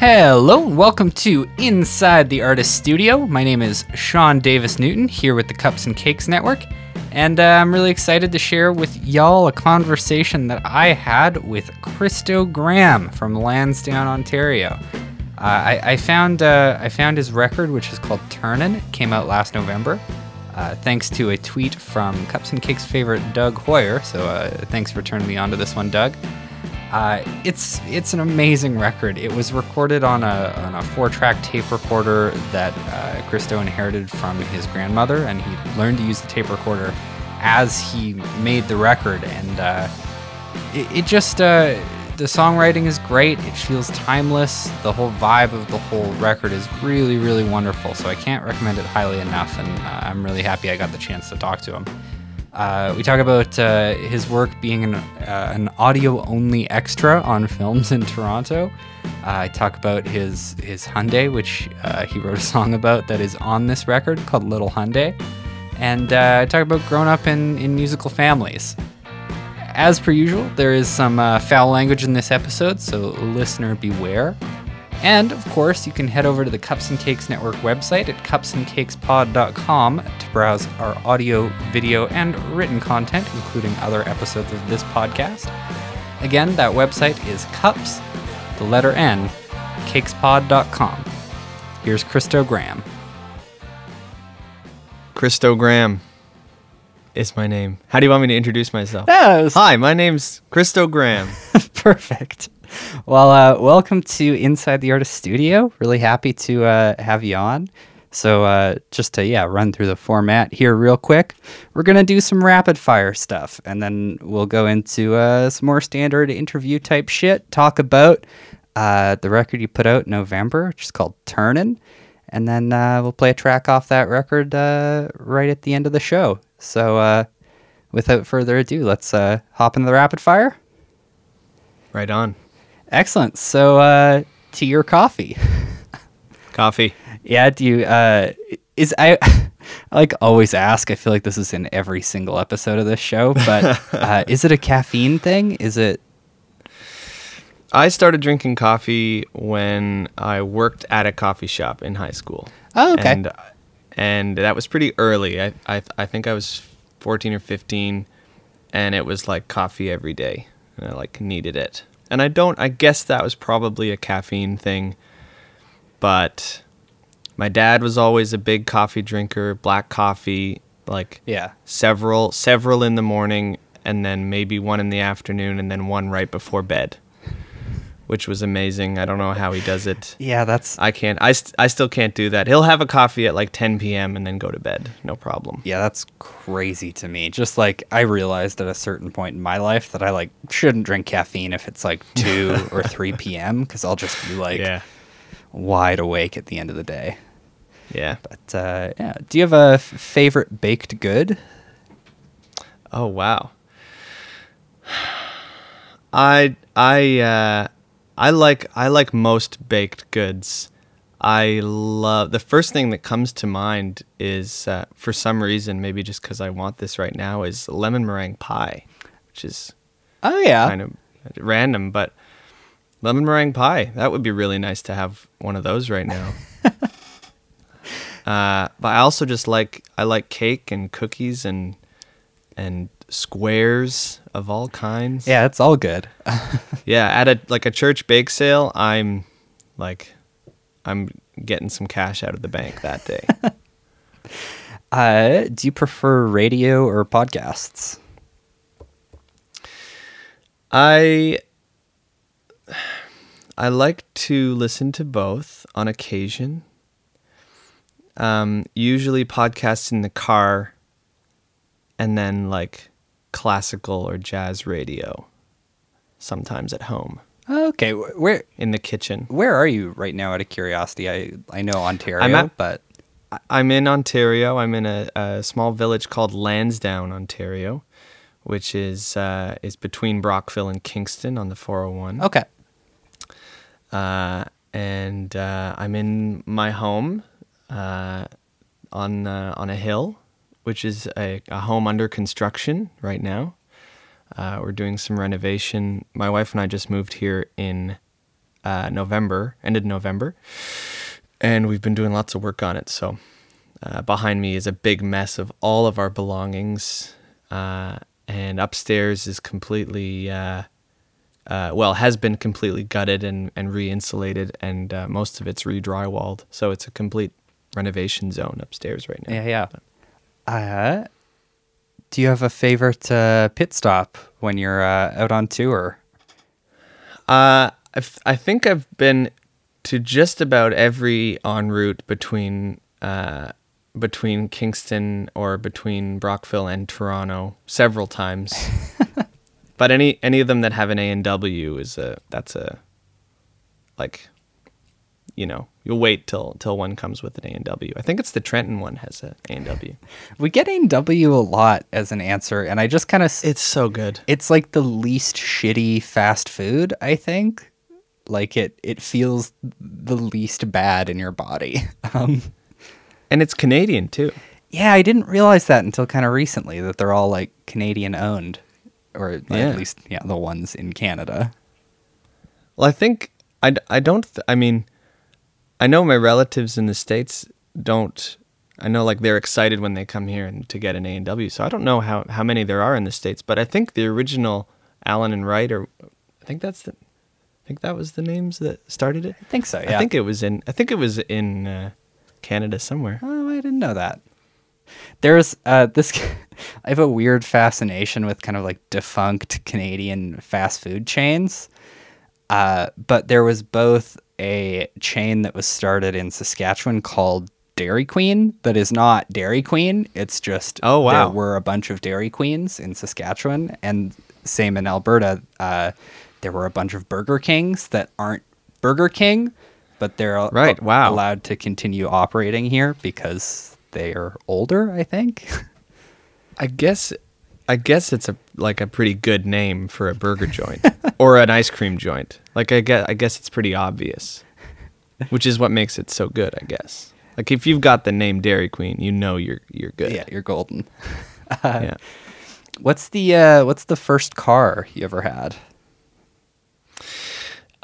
Hello, and welcome to Inside the Artist Studio. My name is Sean Davis Newton, here with the Cups and Cakes Network, and uh, I'm really excited to share with y'all a conversation that I had with Christo Graham from Lansdowne, Ontario. Uh, I, I found uh, I found his record, which is called Turnin'. Came out last November, uh, thanks to a tweet from Cups and Cakes favorite Doug Hoyer. So uh, thanks for turning me on to this one, Doug. Uh, it's it's an amazing record. It was recorded on a, on a four track tape recorder that uh, Christo inherited from his grandmother, and he learned to use the tape recorder as he made the record. And uh, it, it just uh, the songwriting is great. It feels timeless. The whole vibe of the whole record is really really wonderful. So I can't recommend it highly enough, and uh, I'm really happy I got the chance to talk to him. Uh, we talk about uh, his work being an, uh, an audio only extra on films in Toronto. Uh, I talk about his his Hyundai, which uh, he wrote a song about that is on this record called Little Hyundai. And uh, I talk about growing up in, in musical families. As per usual, there is some foul language in this episode, so listener beware. And of course, you can head over to the Cups and Cakes Network website at cupsandcakespod.com to browse our audio, video, and written content, including other episodes of this podcast. Again, that website is cups, the letter N, cakespod.com. Here's Christo Graham. Christo Graham is my name. How do you want me to introduce myself? Yes. Hi, my name's Christo Graham. Perfect. Well, uh, welcome to Inside the Artist Studio. Really happy to uh, have you on. So, uh, just to yeah, run through the format here real quick. We're gonna do some rapid fire stuff, and then we'll go into uh, some more standard interview type shit. Talk about uh, the record you put out in November, which is called Turnin', and then uh, we'll play a track off that record right at the end of the show. So, without further ado, let's hop into the rapid fire. right on. Excellent. So, uh, to your coffee. Coffee. Yeah, do you uh is I I like always ask, I feel like this is in every single episode of this show, but uh is it a caffeine thing? Is it I started drinking coffee when I worked at a coffee shop in high school. Oh, okay. And and that was pretty early. I I, I think I was 14 or 15 and it was like coffee every day and I like needed it. And I don't I guess that was probably a caffeine thing. But my dad was always a big coffee drinker, black coffee, like yeah. several several in the morning and then maybe one in the afternoon and then one right before bed which was amazing i don't know how he does it Yeah, that's i can't I, st- I still can't do that he'll have a coffee at like 10 p.m and then go to bed no problem yeah, that's crazy to me. Just like I realized at a certain point in my life that I like shouldn't drink caffeine if it's like 2 or 3 p.m. cuz I'll just be like yeah wide awake at the end of the day. yeah But uh yeah, do you have a f- favorite baked good? oh wow i i uh i like i like most baked goods i love the first thing that comes to mind is uh, for some reason maybe just because i want this right now is lemon meringue pie which is Oh yeah. kind of random, but lemon meringue pie. That would be really nice to have one of those right now. uh, but I also just like I like cake and cookies and and squares of all kinds. Yeah, it's all good. Yeah, at a like a church bake sale, I'm like I'm getting some cash out of the bank that day. Uh, do you prefer radio or podcasts? I I like to listen to both on occasion. Um, usually podcasts in the car, and then like classical or jazz radio. Sometimes at home Okay, where in the kitchen. where are you right now? Out of curiosity, I I know Ontario, I'm at- but I'm in Ontario. I'm in a, a small village called Lansdowne, Ontario, which is uh, is between Brockville and Kingston on the 401. okay. uh, and uh, I'm in my home uh, on uh, on a hill, which is a, a home under construction right now. Uh, we're doing some renovation. My wife and I just moved here in uh, November, ended November, and we've been doing lots of work on it. So uh, behind me is a big mess of all of our belongings, uh, and upstairs is completely. Uh, uh, well, has been completely gutted and, and re-insulated, and uh, most of it's re-drywalled. So it's a complete renovation zone upstairs right now. Yeah, yeah. Uh, do you have a favorite uh, pit stop when you're uh, out on tour? Uh, I, I think I've been to just about every ONroute between uh, between Kingston or between Brockville and Toronto several times. but any any of them that have an A and W is a that's a like you know you'll wait till till one comes with an A and W. I think it's the Trenton one has a A and W. We get A&W a lot as an answer, and I just kind of It's so good. it's like the least shitty fast food i think like it it feels the least bad in your body um And it's Canadian too. yeah i didn't realize that until kind of recently that they're all like canadian owned or Yeah. at least yeah the ones in canada Well, I think I I don't th- I mean I know my relatives in the states don't I know like they're excited when they come here and to get an A&W. So I don't know how how many there are in the states, but I think the original Allen and Wright or I think that's the I think that was the names that started it. i think so yeah I think it was in I think it was in uh, Canada somewhere. oh i didn't know that there's uh this i have a weird fascination with kind of like defunct canadian fast food chains uh but there was both a chain that was started in saskatchewan called dairy queen that is not dairy queen it's just Oh, wow. there were a bunch of dairy queens in saskatchewan and same in alberta uh there were a bunch of burger kings that aren't burger king but they're Right, wow. allowed to continue operating here because they are older i think I guess I guess it's a like a pretty good name for a burger joint or an ice cream joint. Like I guess I guess it's pretty obvious, which is what makes it so good. I guess. Like if you've got the name Dairy Queen, you know you're you're good. yeah you're golden yeah. what's the uh what's the first car you ever had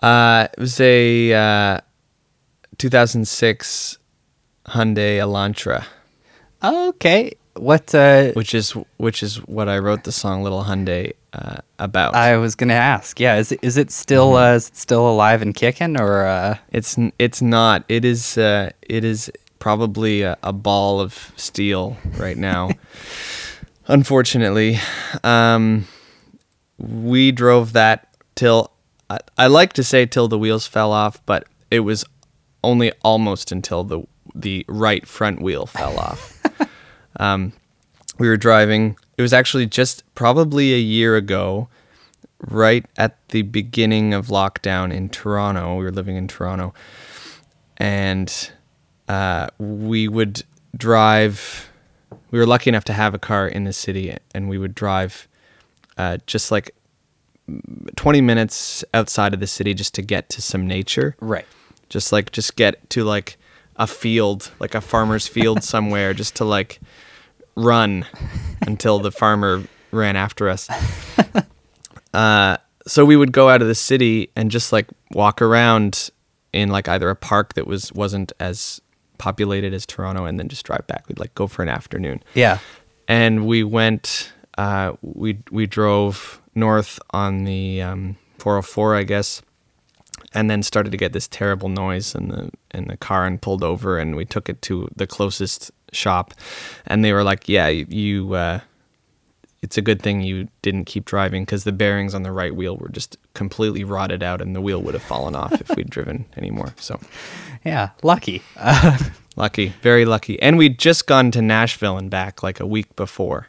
Uh, it was a uh, 2006 Hyundai Elantra, okay what uh which is which is what I wrote the song "Little Hyundai" uh, about. i was gonna ask yeah is it is it still Mm-hmm. uh is it still alive and kicking or uh It's it's not. It is uh, it is probably a, a ball of steel right now. Unfortunately, um, we drove that till I, I like to say till the wheels fell off, but it was only almost until the the right front wheel fell off. Um, we were driving. It was actually just probably a year ago right at the beginning of lockdown in Toronto. We were living in Toronto, and uh, we would drive. We were lucky enough to have a car in the city, and we would drive uh, just like 20 minutes outside of the city just to get to some nature. right Just like, just get to like a field, like a farmer's field somewhere, just to like run until the farmer ran after us. Uh, so we would go out of the city and just like walk around in like either a park that was wasn't as populated as Toronto, and then just drive back. We'd like go for an afternoon yeah and we went uh, we we drove north on the um, 404 I guess and then started to get this terrible noise in the in the car and pulled over and we took it to the closest shop and they were like yeah you, uh, it's a good thing you didn't keep driving because the bearings on the right wheel were just completely rotted out and the wheel would have fallen off if we'd driven anymore so yeah lucky Lucky, very lucky. And we'd just gone to Nashville and back like a week before,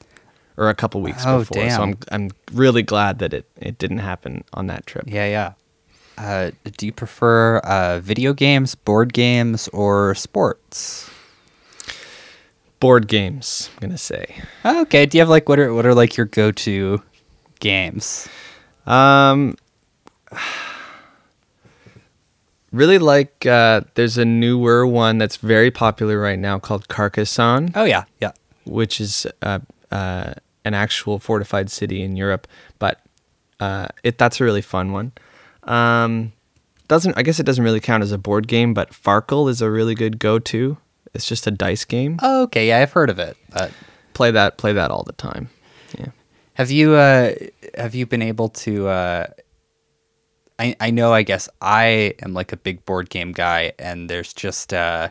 or a couple weeks Oh, before. damn. So I'm I'm really glad that it it didn't happen on that trip. yeah yeah uh do you prefer uh video games board games or sports Board games, I'm gonna say. okay do you have like what are what are like your go-to games Um, really like. Uh, there's a newer one that's very popular right now called Carcassonne. oh yeah yeah which is uh, uh, an actual fortified city in Europe. But uh, it that's a really fun one. Um, doesn't I guess it doesn't really count as a board game, but Farkle is a really good go-to. It's just a dice game. Oh, okay, yeah, I've heard of it. But Play that play that all the time. Yeah. have you uh, have you been able to? Uh, I I know. I guess I am like a big board game guy, and there's just uh,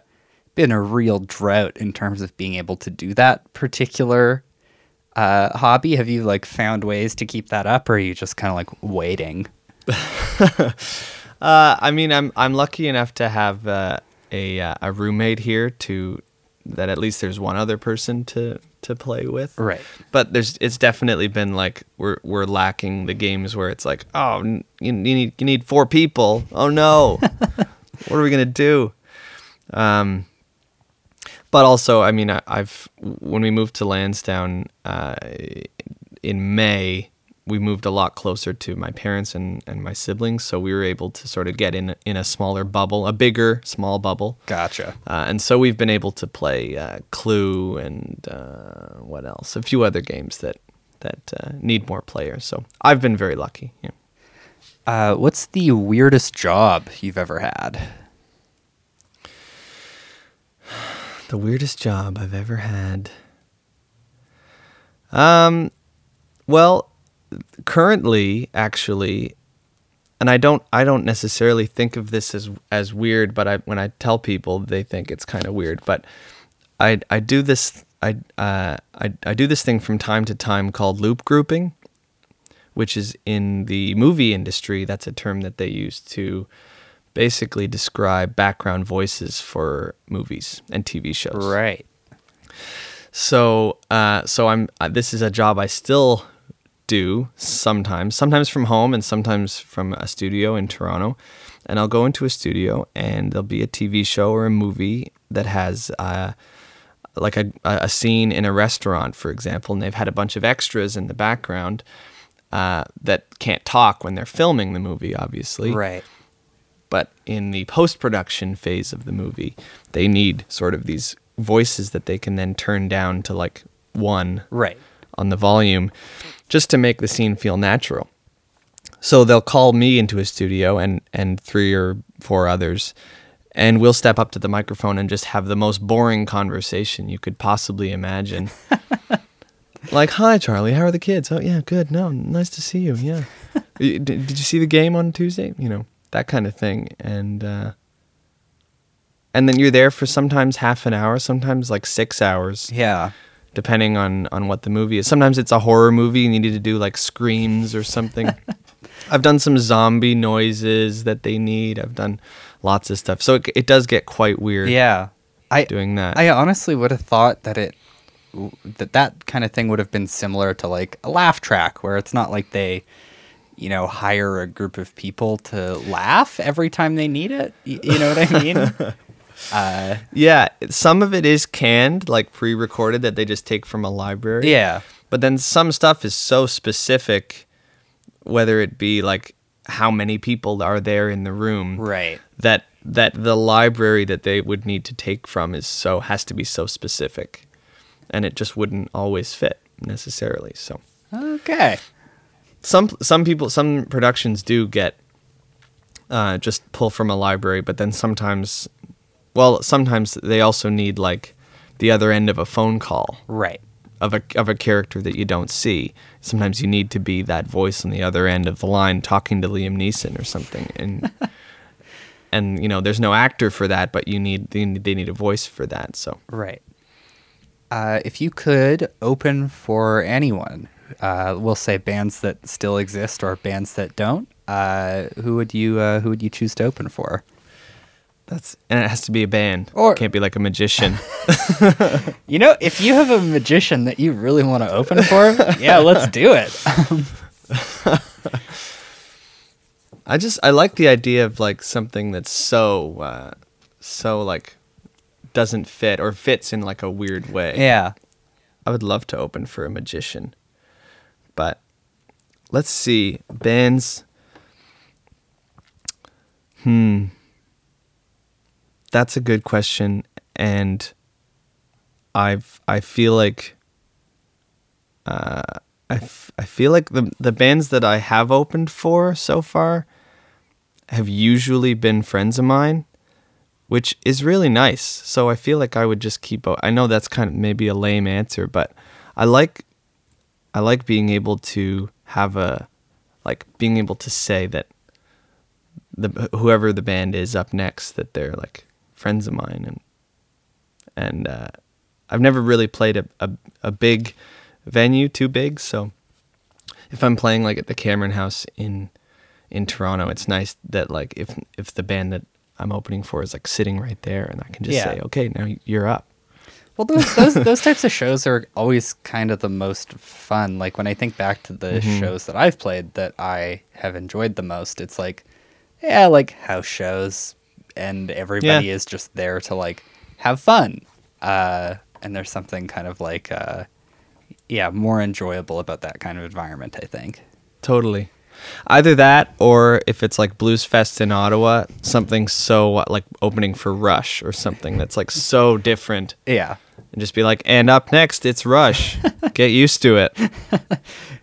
been a real drought in terms of being able to do that particular uh, hobby. Have you like found ways to keep that up, or are you just kind of like waiting? Uh, I mean, I'm I'm lucky enough to have uh, a uh, a roommate here to that at least there's one other person to to play with. Right. But there's it's definitely been like we're we're lacking the games where it's like oh you, you need you need four people. Oh no, what are we gonna do? Um. But also, I mean, I, I've when we moved to Lansdowne uh, in May, we moved a lot closer to my parents and, and my siblings, so we were able to sort of get in in a smaller bubble, a bigger small bubble. Gotcha. Uh, and so we've been able to play uh, Clue and uh, what else? A few other games that that uh, need more players. So I've been very lucky. Yeah. Uh, what's the weirdest job you've ever had? The weirdest job I've ever had. Um, well, currently, actually, and I don't, I don't necessarily think of this as as weird, but I when I tell people, they think it's kind of weird. But I I do this I uh I I do this thing from time to time called loop grouping, which is in the movie industry. That's a term that they use to basically describe background voices for movies and TV shows. Right. So, uh, so I'm. Uh, this is a job I still do sometimes, sometimes from home and sometimes from a studio in Toronto. And I'll go into a studio and there'll be a TV show or a movie that has uh, like a a scene in a restaurant, for example, and they've had a bunch of extras in the background uh, that can't talk when they're filming the movie, obviously Right. but in the post production phase of the movie, they need sort of these voices that they can then turn down to like one Right. On the volume just to make the scene feel natural. So they'll call me into a studio and and three or four others and we'll step up to the microphone and just have the most boring conversation you could possibly imagine. like, "Hi Charlie, how are the kids?" "Oh, yeah, good. No, nice to see you." "Yeah." "Y- "Did did you see the game on Tuesday?" You know, that kind of thing. And uh and then you're there for sometimes half an hour, sometimes like 6 hours Yeah. Depending on on what the movie is. Sometimes it's a horror movie and you need to do like screams or something. I've done some zombie noises that they need. I've done lots of stuff. So it, it does get quite weird Yeah. I doing that. I honestly would have thought that it that that kind of thing would have been similar to like a laugh track where it's not like they you know hire a group of people to laugh every time they need it. Y- You know what I mean? uh yeah, some of it is canned, like pre-recorded that they just take from a library. yeah. But then some stuff is so specific whether it be like how many people are there in the room. Right. that that the library that they would need to take from is so has to be so specific and it just wouldn't always fit necessarily so Okay. some some people some productions do get uh, just pull from a library but then sometimes well sometimes they also need like the other end of a phone call Right. of a of a character that you don't see. Sometimes you need to be that voice on the other end of the line talking to Liam Neeson or something, and and you know there's no actor for that, but you need they need, they need a voice for that. So Right. Uh, if you could open for anyone, uh, we'll say bands that still exist or bands that don't, uh, who would you uh, who would you choose to open for? That's and it has to be a band. Or- it can't be like a magician. You know, if you have a magician that you really want to open for, yeah, let's do it. I just I like the idea of like something that's so uh, so like doesn't fit or fits in like a weird way. yeah. I would love to open for a magician. But let's see. Bands. Hmm. That's a good question. And I've I feel like uh I, f- I feel like the the bands that I have opened for so far have usually been friends of mine, which is really nice. So I feel like I would just keep. I know that's kind of maybe a lame answer, but I like I like being able to have a like being able to say that the whoever the band is up next that they're like friends of mine and and uh, I've never really played a, a a big venue too big so if I'm playing like at the Cameron House in in Toronto it's nice that like if if the band that I'm opening for is like sitting right there and I can just Yeah. say okay now you're up Well, those, those those types of shows are always kind of the most fun. Like when I think back to the Mm-hmm. shows that I've played that I have enjoyed the most, it's like, yeah, like house shows, and everybody Yeah. is just there to like have fun. Uh, and there's something kind of like, uh, yeah, more enjoyable about that kind of environment. I think. Totally. Either that or if it's like Blues Fest in Ottawa, something so like opening for Rush or something that's like so different. Yeah. And just be like, and up next, it's Rush. Get used to it.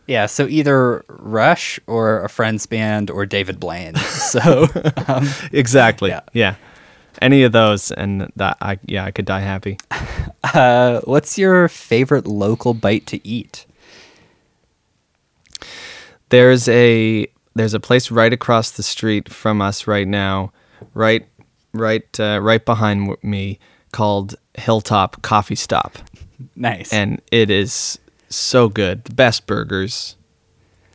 Yeah, so either Rush or a friend's band or David Blaine. So um, Exactly. Yeah. Yeah. Any of those, and that I yeah I could die happy. Uh, what's your favorite local bite to eat? There's a there's a place right across the street from us right now, right right uh, right behind me called Hilltop Coffee Stop. Nice. and it is so good. The best burgers,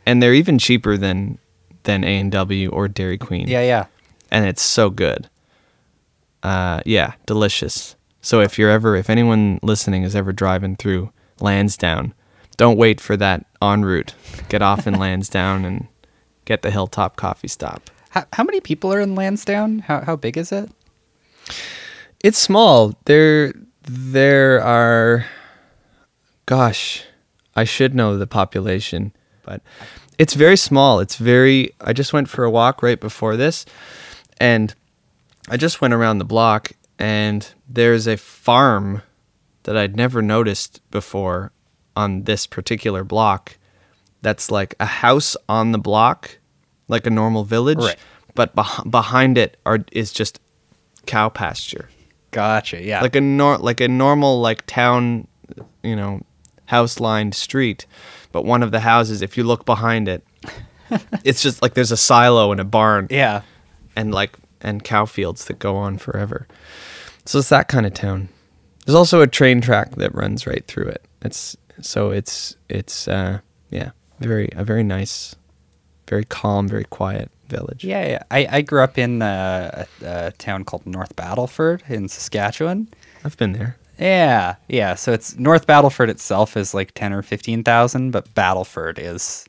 and they're even cheaper than than A and W or Dairy Queen. yeah, yeah. and it's so good. Uh, yeah, delicious. So if you're ever, if anyone listening is ever driving through Lansdowne, don't wait for that ONroute. Get off in Lansdowne and get the Hilltop Coffee Stop. How, how many people are in Lansdowne? How, how big is it? It's small. There there are gosh, I should know the population, but it's very small. It's very I just went for a walk right before this and I just went around the block and there's a farm that I'd never noticed before on this particular block that's like a house on the block like a normal village Right. but beh- behind it are is just cow pasture Gotcha. Yeah. like a nor- like a normal like town you know house lined street but one of the houses if you look behind it it's just like there's a silo and a barn yeah. and like and cow fields that go on forever so it's that kind of town there's also a train track that runs right through it it's so it's it's uh yeah very a very nice very calm very quiet village Yeah, yeah. I, I grew up in uh, a, a town called North Battleford in Saskatchewan. i've been there Yeah, yeah. So it's North Battleford itself is like ten or fifteen thousand, but Battleford is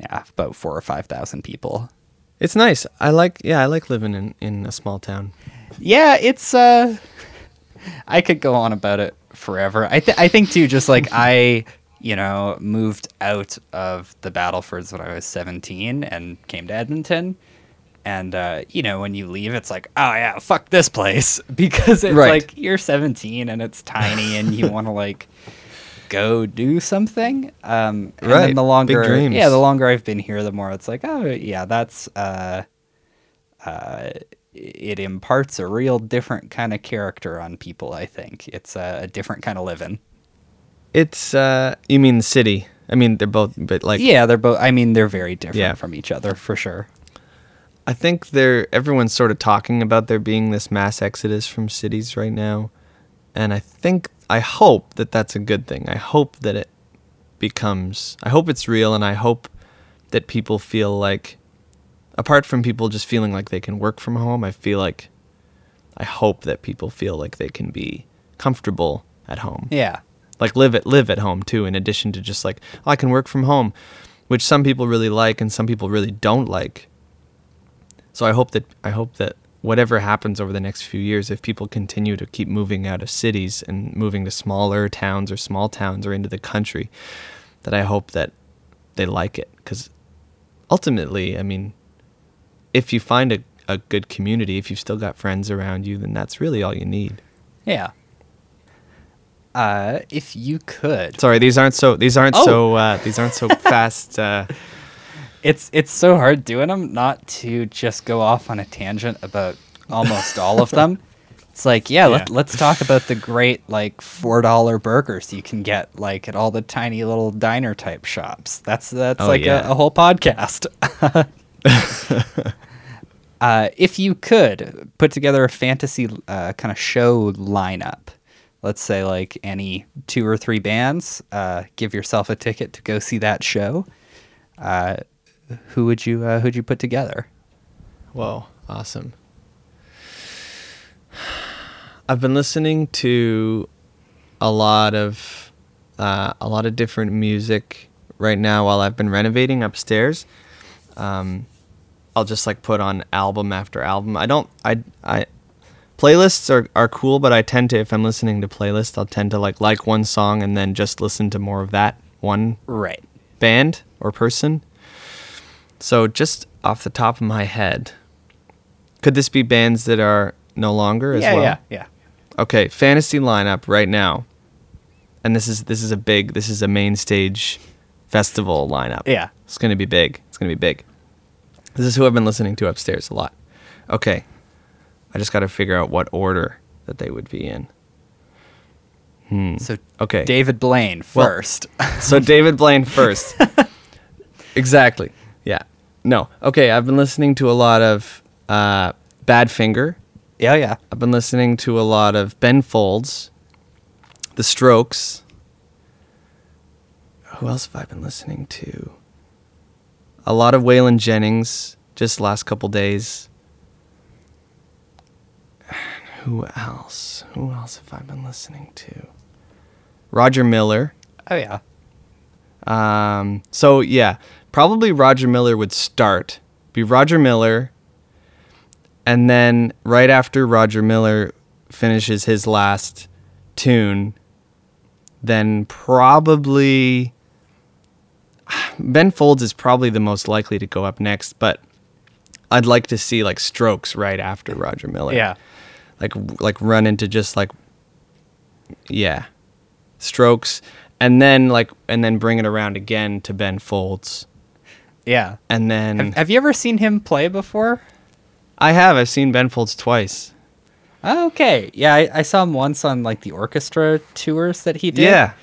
yeah about four or five thousand people. it's nice i like yeah i like living in in a small town Yeah, it's uh I could go on about it forever. I th- I think too just like I, you know, moved out of the Battlefords when I was 17 and came to Edmonton. And uh, you know, when you leave it's like, "Oh yeah, fuck this place." Because it's Right. like you're 17 and it's tiny and you want to like go do something. Um and Right, the big longer dreams. Yeah, the longer I've been here, the more it's like, "Oh, yeah, that's uh uh, it imparts a real different kind of character on people. I think it's a, a different kind of living. It's uh you mean city. I mean they're both but like yeah, they're both. I mean, they're very different Yeah. from each other for sure. I think they're everyone's sort of talking about there being this mass exodus from cities right now. And I think I hope that that's a good thing. I hope that it becomes I hope it's real and I hope that people feel like apart from people just feeling like they can work from home, I feel like I hope that people feel like they can be comfortable at home. Yeah, like live at live at home too in addition to just like oh, i can work from home which some people really like and some people really don't like. So i hope that i hope that whatever happens over the next few years if people continue to keep moving out of cities and moving to smaller towns or small towns or into the country that i hope that they like it. Because ultimately i mean if you find a, a good community if you've still got friends around you then that's really all you need. Yeah. Uh, if you could, Sorry, these aren't so. These aren't Oh. so. Uh, these aren't so fast. Uh, it's it's so hard doing them not to just go off on a tangent about almost all of them. It's like, yeah, Let, Yeah. let's talk about the great like four dollar burgers you can get like at all the tiny little diner type shops. That's that's Oh, like yeah. a, a whole podcast. uh, if you could put together a fantasy uh, kind of show lineup, let's say like any two or three bands, uh, give yourself a ticket to go see that show. Uh, who would you uh, who'd you put together? Whoa, awesome. I've been listening to a lot of uh, a lot of different music right now while I've been renovating upstairs. Um, I'll just like put on album after album. I don't I I playlists are, are cool, but I tend to if I'm listening to playlists, I'll tend to like like one song and then just listen to more of that one Right. band or person. So just off the top of my head, could this be bands that are no longer as yeah, well? yeah, yeah. Okay, fantasy lineup right now. And this is this is a big this is a main stage festival lineup. Yeah. It's going to be big. It's going to be big. This is who I've been listening to upstairs a lot. Okay. I just got to figure out what order that they would be in. Hmm. So Okay. David Blaine Well- first. So David Blaine first. exactly. Yeah. No. Okay, I've been listening to a lot of uh, Badfinger. yeah, yeah. I've been listening to a lot of Ben Folds, The Strokes. Who else have I been listening to? A lot of Waylon Jennings just last couple days. Who else? Who else have I been listening to? Roger Miller. Oh yeah. Um, so yeah, probably Roger Miller would start. Be Roger Miller, and then right after Roger Miller finishes his last tune, then probably Ben Folds is probably the most likely to go up next, but I'd like to see like Strokes right after Roger Miller Yeah. Like like run into just like yeah strokes and then like and then bring it around again to ben folds Yeah. and then Have, have you ever seen him play before? i have i've seen ben folds twice Oh, okay. Yeah, I, I saw him once on like the orchestra tours that he did. yeah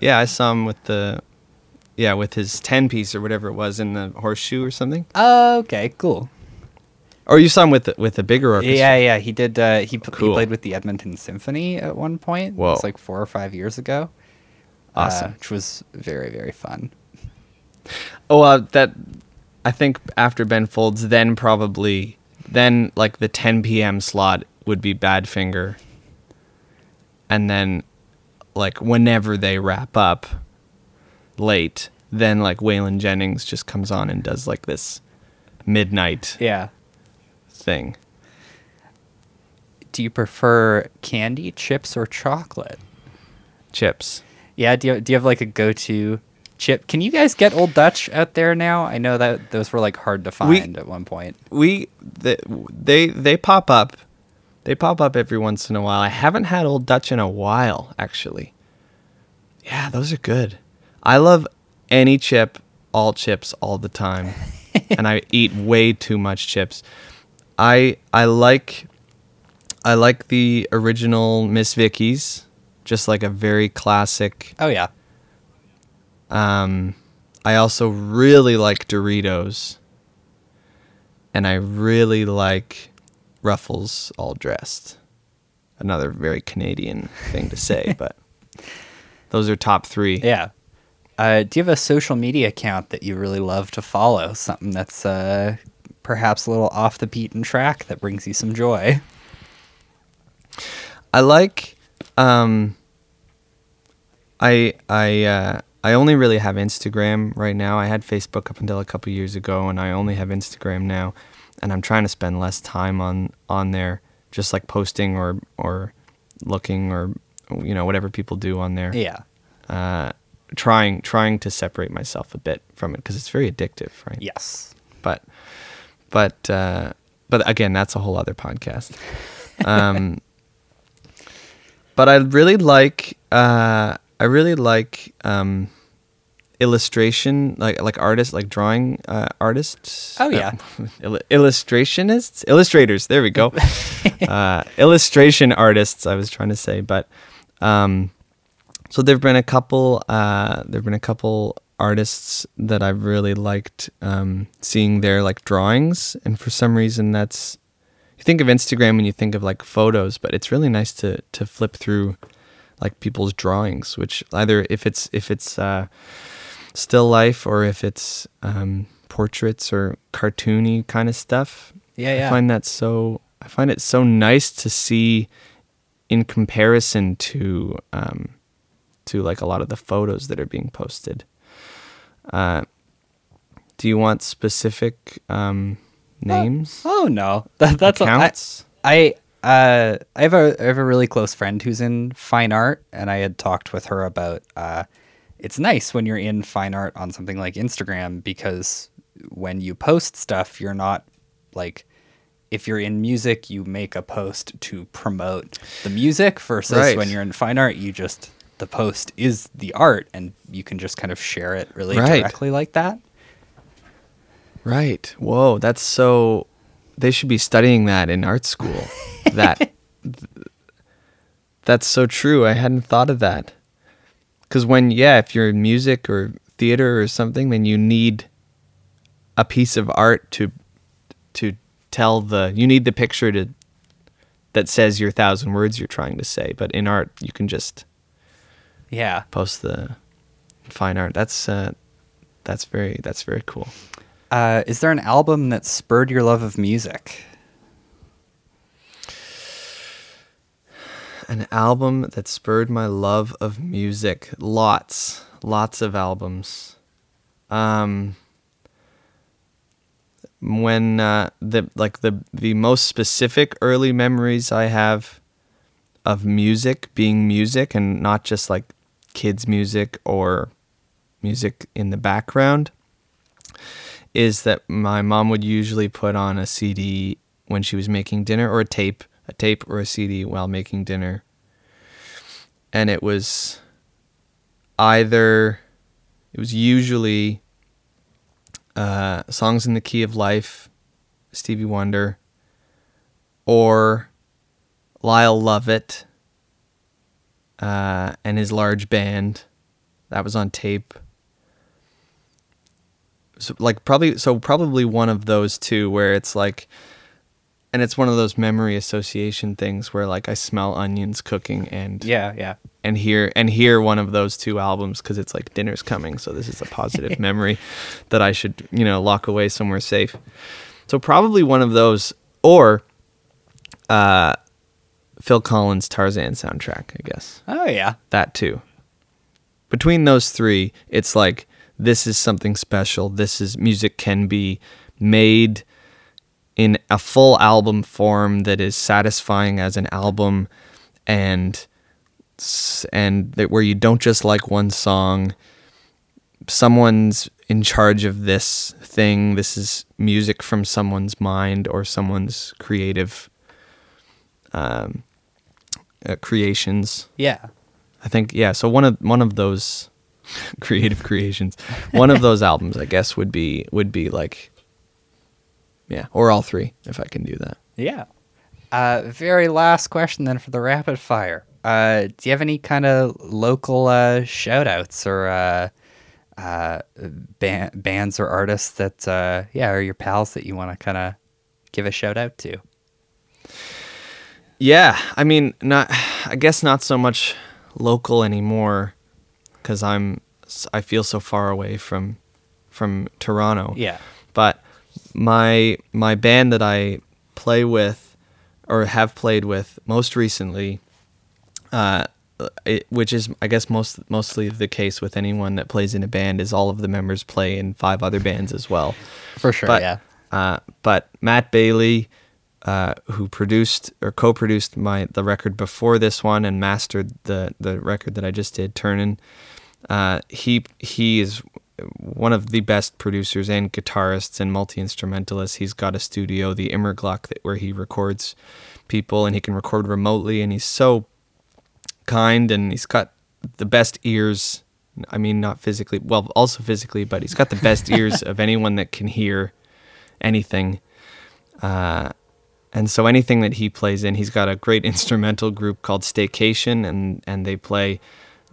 yeah i saw him with the yeah with his 10 piece or whatever it was in the horseshoe or something Oh, okay, cool. Or you saw him with the, with a bigger orchestra Yeah, yeah. He did. Uh, he, Cool. he played with the Edmonton Symphony at one point. Whoa. It's like four or five years ago. Awesome. Uh, which was very, very fun. oh uh, that i think after ben folds then probably then like the 10 p.m slot would be badfinger and then like whenever they wrap up late then like waylon jennings just comes on and does like this midnight Yeah. Thing Do you prefer candy, chips, or chocolate? chips Yeah. Do you, do you have like a go-to chip? Can you guys get Old Dutch out there now? I know that those were like hard to We- find at one point. we they, they they pop up they pop up every once in a while i haven't had old dutch in a while actually yeah those are good i love any chip all chips all the time and i eat way too much chips i i like i like the original miss vickie's just like a very classic Oh yeah. um, I also really like Doritos, and I really like Ruffles all dressed. Another very Canadian thing to say, but those are top three. Yeah. Uh, do you have a social media account that you really love to follow? Something that's uh, perhaps a little off the beaten track that brings you some joy? I like. Um, I I uh, I only really have Instagram right now. I had Facebook up until a couple years ago, and I only have Instagram now. And I'm trying to spend less time on on there, just like posting or or looking or you know whatever people do on there. Yeah. Uh, trying trying to separate myself a bit from it because it's very addictive, right? Yes. but but uh, but again, that's a whole other podcast. Um, but I really like uh, I really like um, illustration like like artists like drawing uh, artists Oh, yeah. uh, il- illustrationists illustrators there we go uh, illustration artists i was trying to say but um so there've been a couple uh there've been a couple artists that i've really liked um seeing their like drawings and for some reason that's you think of instagram and you think of like photos but it's really nice to to flip through like people's drawings which either if it's if it's uh still life or if it's um portraits or cartoony kind of stuff Yeah, yeah. I find that so I find it so nice to see in comparison to um, to like a lot of the photos that are being posted. Uh, do you want specific um, names? Oh no, that, that's Accounts? I uh I have a I have a really close friend who's in fine art, and I had talked with her about uh, it's nice when you're in fine art on something like Instagram because when you post stuff, you're not like if you're in music, you make a post to promote the music versus Right. when you're in fine art, you just the post is the art and you can just kind of share it really Right. directly like that. Right. Whoa, that's so. They should be studying that in art school. that. That's so true. I hadn't thought of that. Because when, yeah, if you're in music or theater or something, then you need a piece of art to to tell the. You need the picture to that says your thousand words you're trying to say. But in art, you can just Yeah. post the fine art. That's uh, that's very that's very cool. Uh, is there an album that spurred your love of music? An album that spurred my love of music. Lots, lots of albums. Um, when uh, the like the the most specific early memories I have of music being music and not just like kids music or music in the background is that my mom would usually put on a CD when she was making dinner or a tape, a tape or a CD while making dinner. And it was either, it was usually uh, Songs in the Key of Life, Stevie Wonder, or Lyle Lovett uh, and his large band. That was on tape so like probably so probably one of those two where it's like and it's one of those memory association things where like I smell onions cooking and Yeah, yeah. and hear and hear one of those two albums because it's like dinner's coming so this is a positive memory that I should you know lock away somewhere safe so probably one of those or uh Phil Collins Tarzan soundtrack I guess Oh yeah. that too. Between those three, it's like this is something special. This is music can be made in a full album form that is satisfying as an album and and that where you don't just like one song someone's in charge of this thing this is music from someone's mind or someone's creative um, uh, creations Yeah. I think yeah. So one of one of those creative creations, one of those albums, I guess, would be would be like, yeah, or all three if I can do that. Yeah. Uh, very last question then for the rapid fire. Uh, do you have any kind of local uh, shout outs or uh, uh, ban- bands or artists that, uh, yeah, are your pals that you want to kind of give a shout out to? Yeah, I mean, not. I guess not so much local anymore, because I'm. I feel so far away from, from Toronto. Yeah. but my my band that I play with or have played with most recently, uh, it, which is I guess most mostly the case with anyone that plays in a band, is all of the members play in five other bands as well. For sure, But, yeah. Uh, but Matt Bailey, uh, who produced or co-produced my the record before this one and mastered the the record that I just did, Turnin', uh, he he is one of the best producers and guitarists and multi instrumentalists. He's got a studio, the Immerglock, that where he records people and he can record remotely. And he's so kind and he's got the best ears I mean, not physically, well, also physically, but he's got the best ears of anyone that can hear anything. Uh, and so anything that he plays in, he's got a great instrumental group called Staycation, and and they play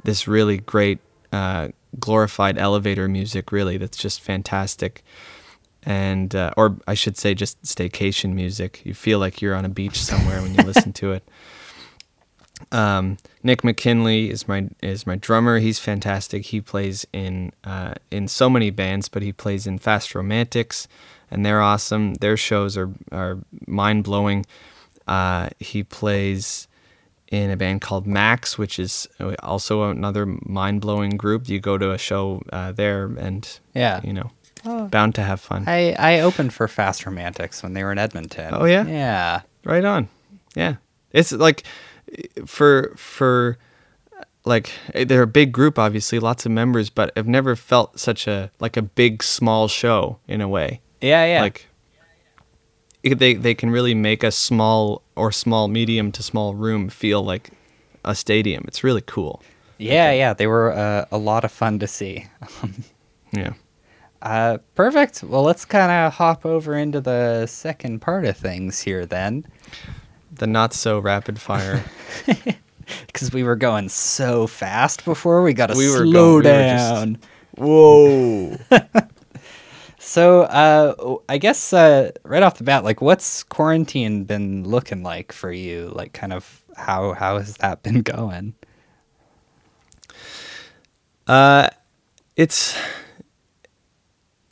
this really great uh, glorified elevator music, really that's just fantastic. And uh, or I should say, just staycation music. You feel like you're on a beach somewhere when you listen to it. Um, Nick McKinley is my is my drummer. He's fantastic. He plays in uh, in so many bands, but he plays in Fast Romantics, and they're awesome. Their shows are are mind blowing. Uh, he plays in a band called Max, which is also another mind blowing group. You go to a show uh, there, and Yeah. you know, Oh. bound to have fun. I, I opened for Fast Romantics when they were in Edmonton. Oh, yeah? Yeah. Right on. Yeah. It's like for for like they're a big group obviously, lots of members, but I've never felt such a like a big small show in a way. Yeah, yeah. Like they they can really make a small or small medium to small room feel like a stadium. It's really cool. yeah, yeah. They were uh, a lot of fun to see. Yeah. Uh, perfect. Well, let's kind of hop over into the second part of things here then. The not so rapid fire. Because we were going so fast before, we got to We were slow going- we were just- down. Whoa. So, uh, I guess uh, right off the bat, like, what's quarantine been looking like for you? Like, kind of how how has that been going? Uh, it's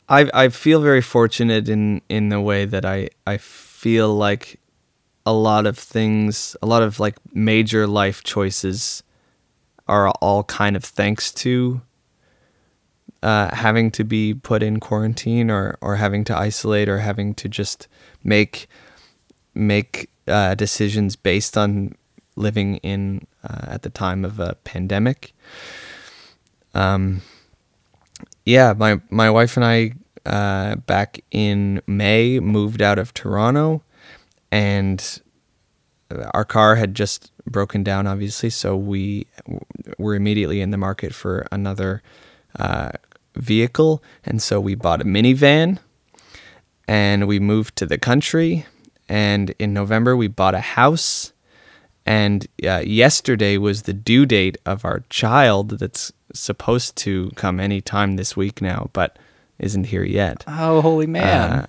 I I feel very fortunate in in the way that I I feel like a lot of things, a lot of like major life choices are all kind of thanks to uh, having to be put in quarantine or or having to isolate or having to just make make uh, decisions based on living in uh, at the time of a pandemic um, yeah, my my wife and I uh, back in May moved out of Toronto, and our car had just broken down, obviously. So we were immediately in the market for another uh, vehicle, and so we bought a minivan, and we moved to the country. And in November, we bought a house and uh, yesterday was the due date of our child that's supposed to come any time this week now but isn't here yet Oh, holy man! Uh,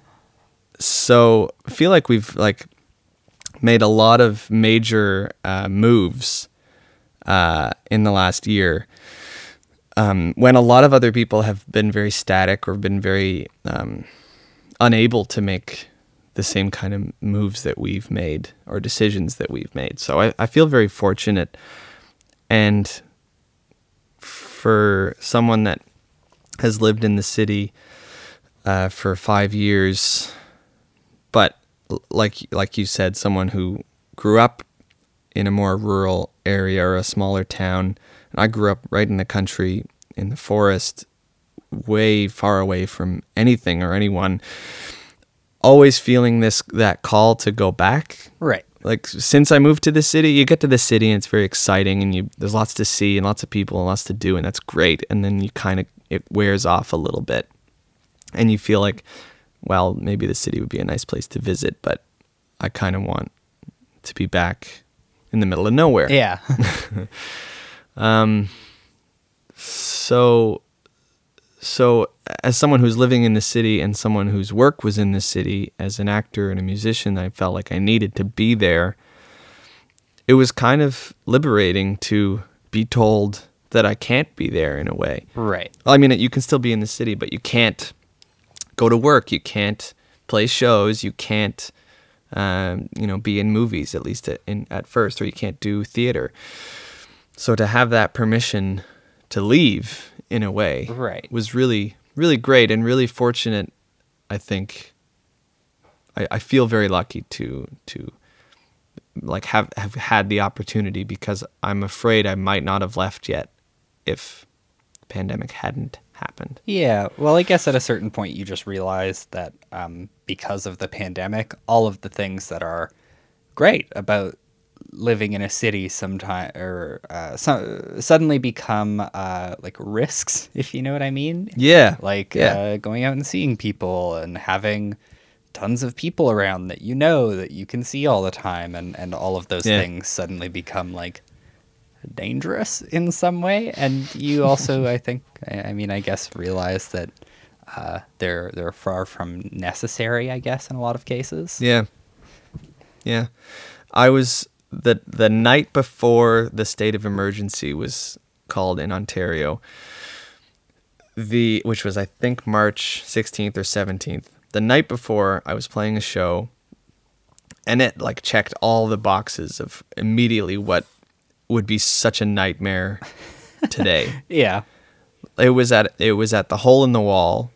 so I feel like we've like made a lot of major uh, moves uh, in the last year um, when a lot of other people have been very static or been very um, unable to make the same kind of moves that we've made or decisions that we've made. So I, I feel very fortunate. And for someone that has lived in the city uh, for five years, but like like you said, someone who grew up in a more rural area or a smaller town, and I grew up right in the country in the forest, way far away from anything or anyone. Always feeling this that call to go back right. like since I moved to the city, you get to the city and it's very exciting and you there's lots to see and lots of people and lots to do and that's great. And then you kind of it wears off a little bit, and you feel like, well, maybe the city would be a nice place to visit, but I kind of want to be back in the middle of nowhere. Yeah. Um, so, so as someone who's living in the city and someone whose work was in the city as an actor and a musician, I felt like I needed to be there. It was kind of liberating to be told that I can't be there in a way. right. Well, I mean, you can still be in the city, but you can't go to work. You can't play shows. You can't, um, you know, be in movies at least at, in, at first, or you can't do theater. So to have that permission to leave in a way Right. was really, really great and really fortunate. I think. I, I feel very lucky to to like have have had the opportunity because I'm afraid I might not have left yet if the pandemic hadn't happened. Yeah, well, I guess at a certain point you just realize that um, because of the pandemic, all of the things that are great about living in a city sometime or uh, so, suddenly become uh, like risks, if you know what I mean. Yeah. Like Yeah. uh, going out and seeing people and having tons of people around that you know that you can see all the time, and and all of those Yeah. things suddenly become like dangerous in some way. And you also, I think, I I mean, I guess, realize that. Uh, they're they're far from necessary, I guess, in a lot of cases. Yeah. Yeah. I was the the night before the state of emergency was called in Ontario. The which was I think March 16th or 17th. The night before I was playing a show and it like checked all the boxes of immediately what would be such a nightmare today. Yeah. it was at it was at the hole in the wall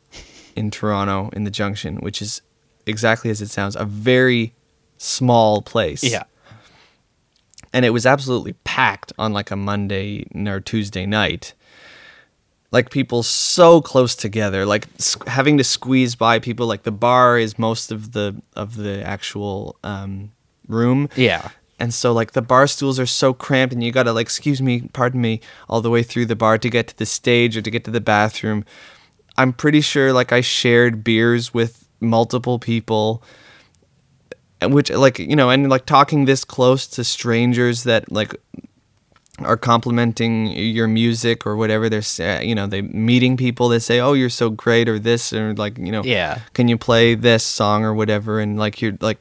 in Toronto in the Junction, which is exactly as it sounds, a very small place. Yeah. And it was absolutely packed on like a Monday or Tuesday night. Like people so close together, like having to squeeze by people. Like the bar is most of the of the actual um, room, Yeah. and so like the bar stools are so cramped and you gotta like excuse me pardon me all the way through the bar to get to the stage or to get to the bathroom i'm pretty sure like i shared beers with multiple people and which like you know and like talking this close to strangers that like are complimenting your music or whatever they're saying you know they meeting people that say oh you're so great or this or like you know Yeah. can you play this song or whatever and like you're like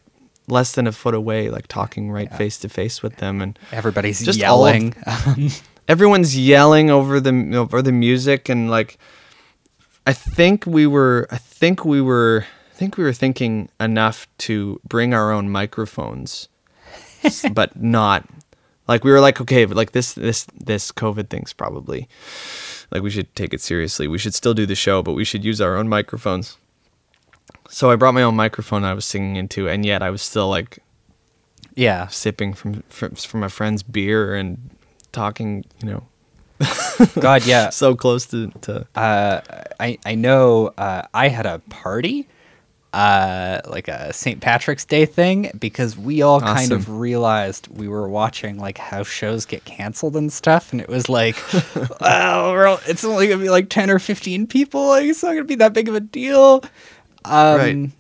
less than a foot away like talking right face to face with them and Everybody's Just all of- yelling. everyone's yelling over the over the music and like I think we were I think we were think we were thinking enough to bring our own microphones but not like we were like okay but like this this this covid thing's probably like we should take it seriously we should still do the show but we should use our own microphones so i brought my own microphone i was singing into and yet i was still like yeah. sipping from from, from a friend's beer and talking you know God, yeah. so close to, to Uh, I I know. Uh, I had a party, uh, like a St. Patrick's Day thing, because we all kind of realized we were watching like how shows get canceled and stuff, and it was like, well, we're all- it's only gonna be like ten or fifteen people. Like, it's not gonna be that big of a deal. Um, Right.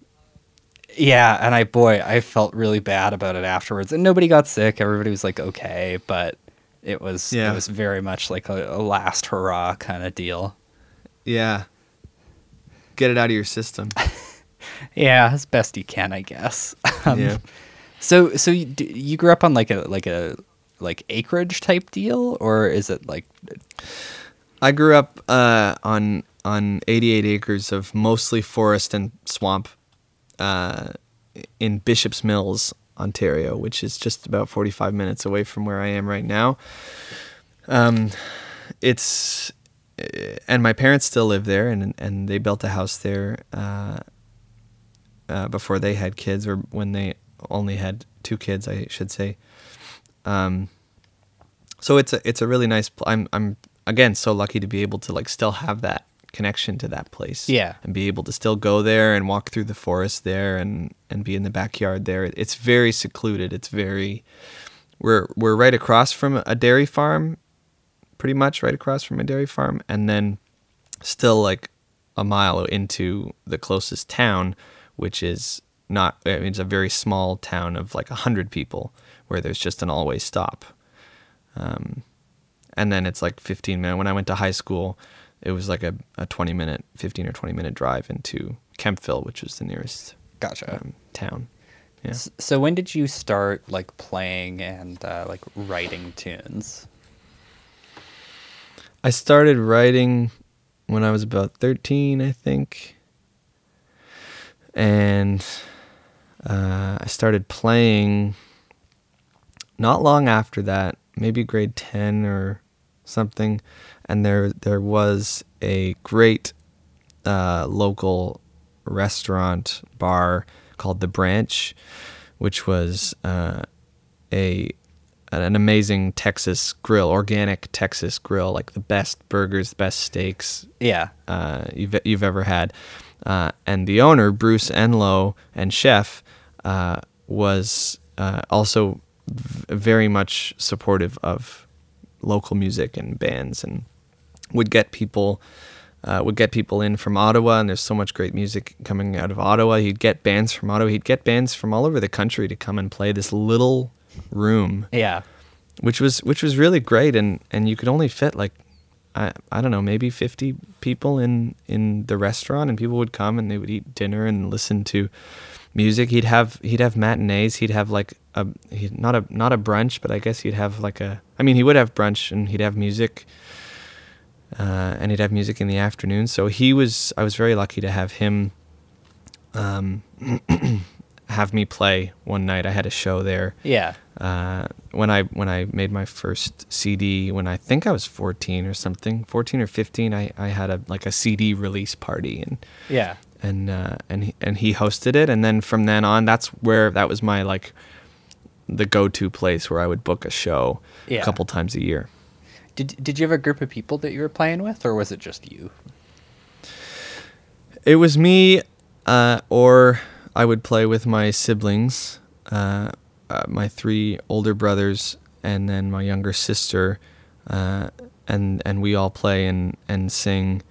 Yeah, and I boy, I felt really bad about it afterwards, and nobody got sick. Everybody was like okay, but it was Yeah. it was very much like a, a last hurrah kind of deal. yeah get it out of your system Yeah, as best you can, I guess. Um, yeah So, so you, you grew up on like a like a like acreage type deal, or is it like? I grew up uh, on on 88 acres of mostly forest and swamp uh, in Bishop's Mills, Ontario, which is just about 45 minutes away from where I am right now. Um, it's uh, and my parents still live there, and and they built a house there uh, uh, before they had kids, or when they only had two kids, I should say. Um, so it's a it's a really nice. Pl- I'm I'm again so lucky to be able to like still have that connection to that place. Yeah. and be able to still go there and walk through the forest there and and be in the backyard there. It's very secluded. It's very we're we're right across from a dairy farm, pretty much right across from a dairy farm, and then still like a mile into the closest town, which is not. I mean, it's a very small town of like a hundred people, where there's just an always stop. Um, and then it's like 15 minute. When I went to high school, it was like a, a 20 minute, 15 or 20 minute drive into Kemptville, which was the nearest Gotcha. um, town. Yeah. So when did you start like playing and uh, like writing tunes? I started writing when I was about 13, I think. And uh, I started playing not long after that, maybe grade 10 or something. And there, there was a great uh, local restaurant bar called The Branch, which was uh, a an amazing Texas grill, organic Texas grill, like the best burgers, the best steaks Yeah. uh, you've you've ever had. Uh, and the owner, Bruce Enlow, and chef, uh, was uh, also v- very much supportive of local music and bands, and would get people uh, would get people in from Ottawa, and there's so much great music coming out of Ottawa. He'd get bands from Ottawa. He'd get bands from all over the country to come and play this little room, Yeah. which was which was really great. And and you could only fit like I I don't know maybe 50 people in in the restaurant, and people would come and they would eat dinner and listen to music. He'd have he'd have matinees. He'd have like a he not a not a brunch, but I guess he'd have like a. I mean, he would have brunch and he'd have music uh, and he'd have music in the afternoon. So he was, I was very lucky to have him um, have me play one night. I had a show there Yeah. uh, when I when I made my first CD. When I think I was 14 or something, 14 or 15, I, I had a like a CD release party and Yeah. and uh, and he, and he hosted it. And then from then on, that's where that was my like the go to place where I would book a show Yeah. a couple times a year. Did Did you have a group of people that you were playing with, or was it just you? It was me, uh, or I would play with my siblings, uh, uh, my three older brothers, and then my younger sister, uh, and and we all play and and sing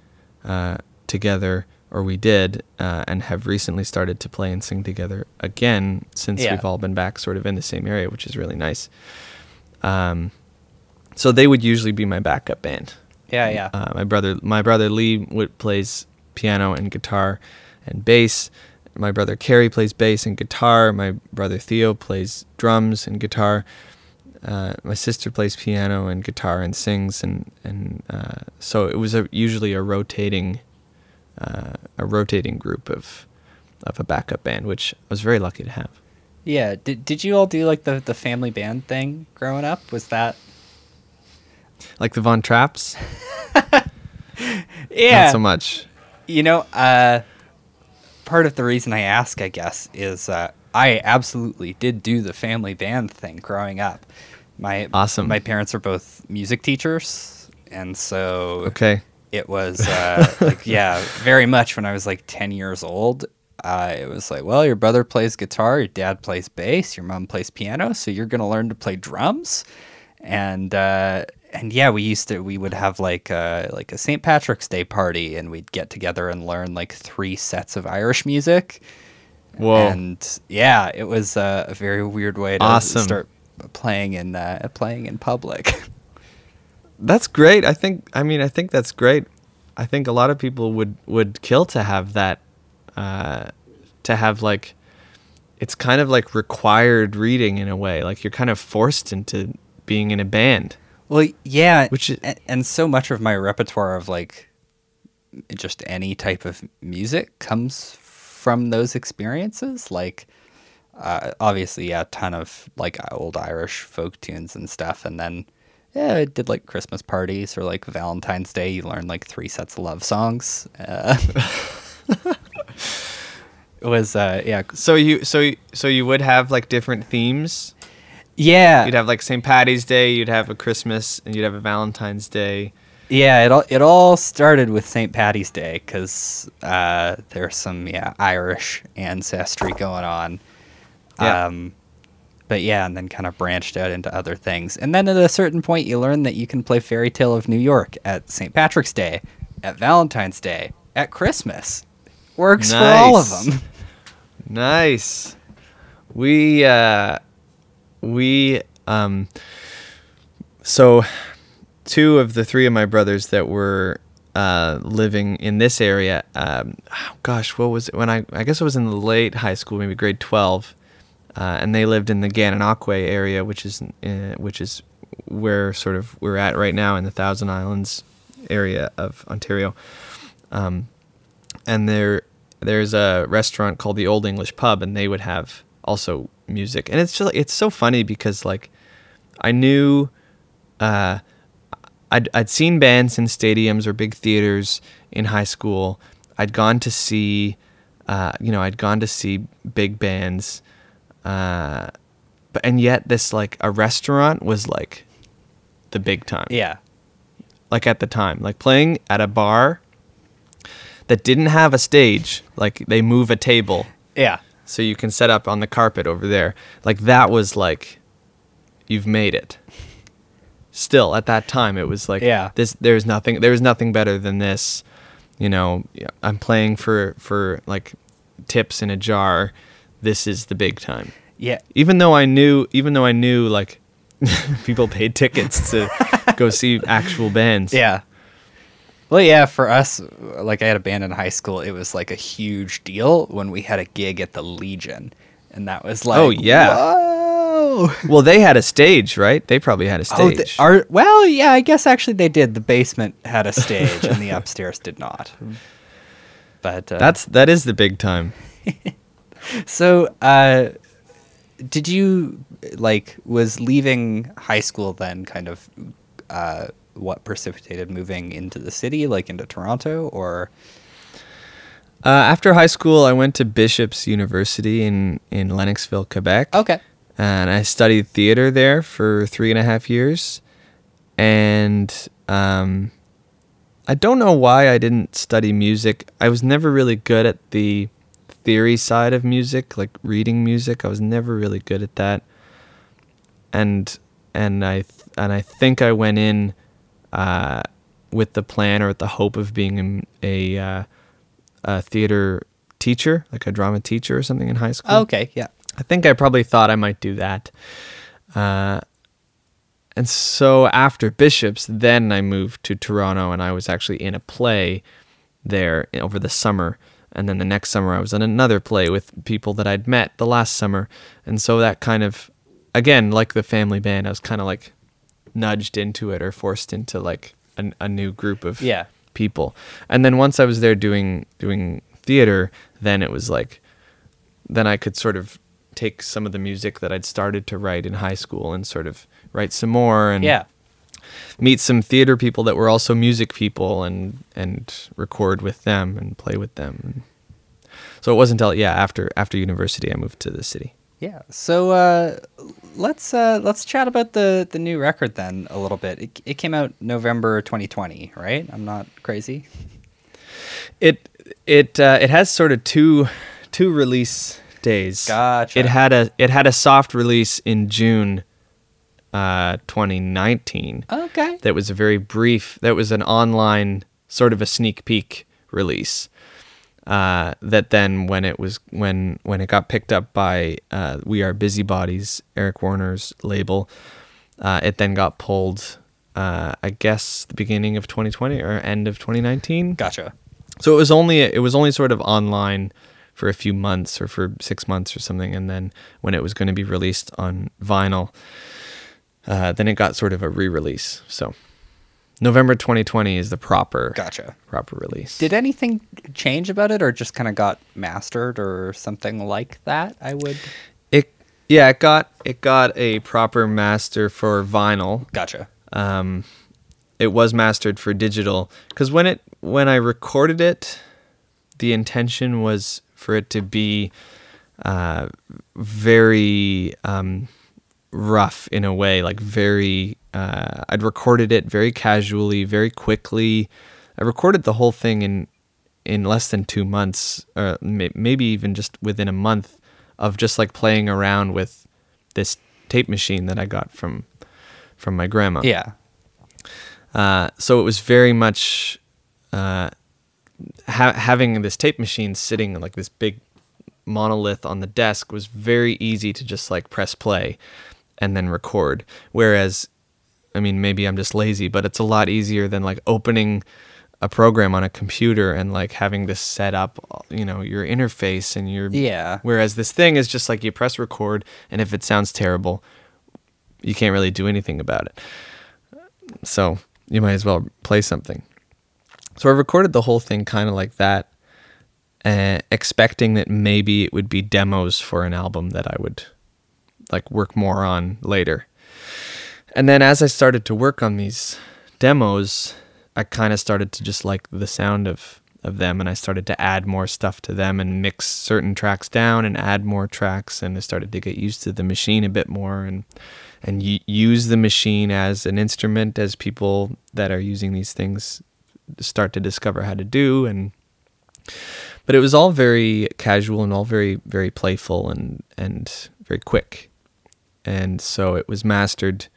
uh, together, or we did, uh, and have recently started to play and sing together again since Yeah. we've all been back sort of in the same area, which is really nice. Um, so they would usually be my backup band. Yeah. Yeah. Uh, my brother, my brother Lee would, plays piano and guitar and bass. My brother Kerry plays bass and guitar. My brother Theo plays drums and guitar. Uh, my sister plays piano and guitar and sings, and and uh, so it was a, usually a rotating, uh, a rotating group of, of a backup band, which I was very lucky to have. yeah. Did Did you all do like the the family band thing growing up? Was that? Like the Von Trapps, Yeah. not so much. You know, uh, part of the reason I ask, I guess, is uh, I absolutely did do the family band thing growing up. My Awesome. My parents are both music teachers, and so Okay, it was uh, like yeah, very much when I was like ten years old. Uh, it was like, well, your brother plays guitar, your dad plays bass, your mom plays piano, so you're gonna learn to play drums, and uh, and yeah, we used to we would have like a, like a St. Patrick's Day party, and we'd get together and learn like three sets of Irish music. whoa, And yeah, it was uh, a very weird way to Awesome. start playing in uh, playing in public. That's great. I think. I mean, I think that's great. I think a lot of people would would kill to have that. Uh, to have like, it's kind of like required reading in a way. Like you're kind of forced into being in a band. Well, yeah, Which is- and, and so much of my repertoire of like just any type of music comes from those experiences. Like, uh, obviously, yeah, a ton of like old Irish folk tunes and stuff, and then yeah, I did like Christmas parties or like Valentine's Day. You learn like three sets of love songs. Uh, it was uh, yeah, So you so you, so you would have like different themes. Yeah. You'd have like St. Patty's Day. You'd have a Christmas, and you'd have a Valentine's Day. Yeah, it all it all started with St. Patty's Day because uh, there's some yeah Irish ancestry going on. Yeah. Um, but yeah, and then kind of branched out into other things. And then at a certain point, you learn that you can play Fairy Tale of New York at St. Patrick's Day, at Valentine's Day, at Christmas. Works for all of them. Nice. We uh we um so two of the three of my brothers that were uh living in this area um gosh what was it when I I guess it was in the late high school maybe grade 12 uh, and they lived in the Gananoque area which is uh, which is where sort of we're at right now in the Thousand Islands area of Ontario. Um and there there's a restaurant called the Old English Pub, and they would have also music, and it's just it's so funny because like I knew uh, I'd I'd seen bands in stadiums or big theaters in high school. I'd gone to see, uh, you know, I'd gone to see big bands, uh, but and yet this like a restaurant was like the big time Yeah. like at the time, like playing at a bar that didn't have a stage, like they move a table Yeah. So you can set up on the carpet over there. Like that was like you've made it. Still, at that time, it was like, Yeah. this. There's nothing. There's nothing better than this. You know, I'm playing for for like tips in a jar. This is the big time. Yeah. Even though I knew, even though I knew, like people paid tickets to go see actual bands. Yeah. Well, yeah, for us, like I had a band in high school, it was like a huge deal when we had a gig at the Legion. And that was like, Oh, yeah. Whoa. Well, they had a stage, right? They probably had a Oh, stage. the, our, well, yeah, I guess actually they did. The basement had a stage and the upstairs did not. But uh, That's that is the big time. so. Uh, did you like was leaving high school then kind of uh, what precipitated moving into the city, like into Toronto, or Uh, after high school, I went to Bishop's University in in Lennoxville, Quebec. okay, and I studied theater there for three and a half years. And um, I don't know why I didn't study music. I was never really good at the theory side of music, like reading music. I was never really good at that. And and I th- and I think I went in uh, with the plan or with the hope of being a, uh, a theater teacher, like a drama teacher or something in high school. okay, yeah. I think I probably thought I might do that. Uh, and so after Bishops, then I moved to Toronto and I was actually in a play there over the summer. And then the next summer, I was in another play with people that I'd met the last summer. And so that kind of, again, like the family band, I was kind of like nudged into it or forced into like a, a new group of Yeah. people. And then once I was there doing doing theater, then it was like then I could sort of take some of the music that I'd started to write in high school and sort of write some more and Yeah. meet some theater people that were also music people and and record with them and play with them. So it wasn't until yeah after after university I moved to the city. Yeah. So uh, let's uh, let's chat about the the new record then a little bit. It, it came out November 2020, right? I'm not crazy. It it uh, it has sort of two two release days. Gotcha. It had a it had a soft release in June uh 2019. Okay. that was a very brief that was an online sort of a sneak peek release uh, that then when it was when when it got picked up by uh, We Are Busy Bodies eric warner's label uh, it then got pulled uh, i guess the beginning of 2020 or end of 2019 Gotcha. so it was only it was only sort of online for a few months or for six months or something, and then when it was going to be released on vinyl, uh, then it got sort of a re-release. So November 2020 is the proper Gotcha. proper release. Did anything change about it, or just kind of got mastered, or something like that? I would. it? Yeah, it got it got a proper master for vinyl. Gotcha. um, it was mastered for digital because when it when I recorded it, the intention was for it to be uh, very um, rough in a way, like very. Uh, I'd recorded it very casually, very quickly. I recorded the whole thing in in less than two months, or may- maybe even just within a month of just like playing around with this tape machine that I got from from my grandma. Yeah. Uh, so it was very much uh, ha- having this tape machine sitting like this big monolith on the desk was very easy to just like press play and then record. Whereas, I mean, maybe I'm just lazy, but it's a lot easier than like opening a program on a computer and like having this set up, you know, your interface and your Yeah. Whereas this thing is just like you press record, and if it sounds terrible, you can't really do anything about it. So you might as well play something. So I recorded the whole thing kind of like that, uh, expecting that maybe it would be demos for an album that I would like work more on later. And then as I started to work on these demos, I kind of started to just like the sound of of them and I started to add more stuff to them and mix certain tracks down and add more tracks and I started to get used to the machine a bit more and and use the machine as an instrument as people that are using these things start to discover how to do and but it was all very casual and all very very playful and and very quick. And so it was mastered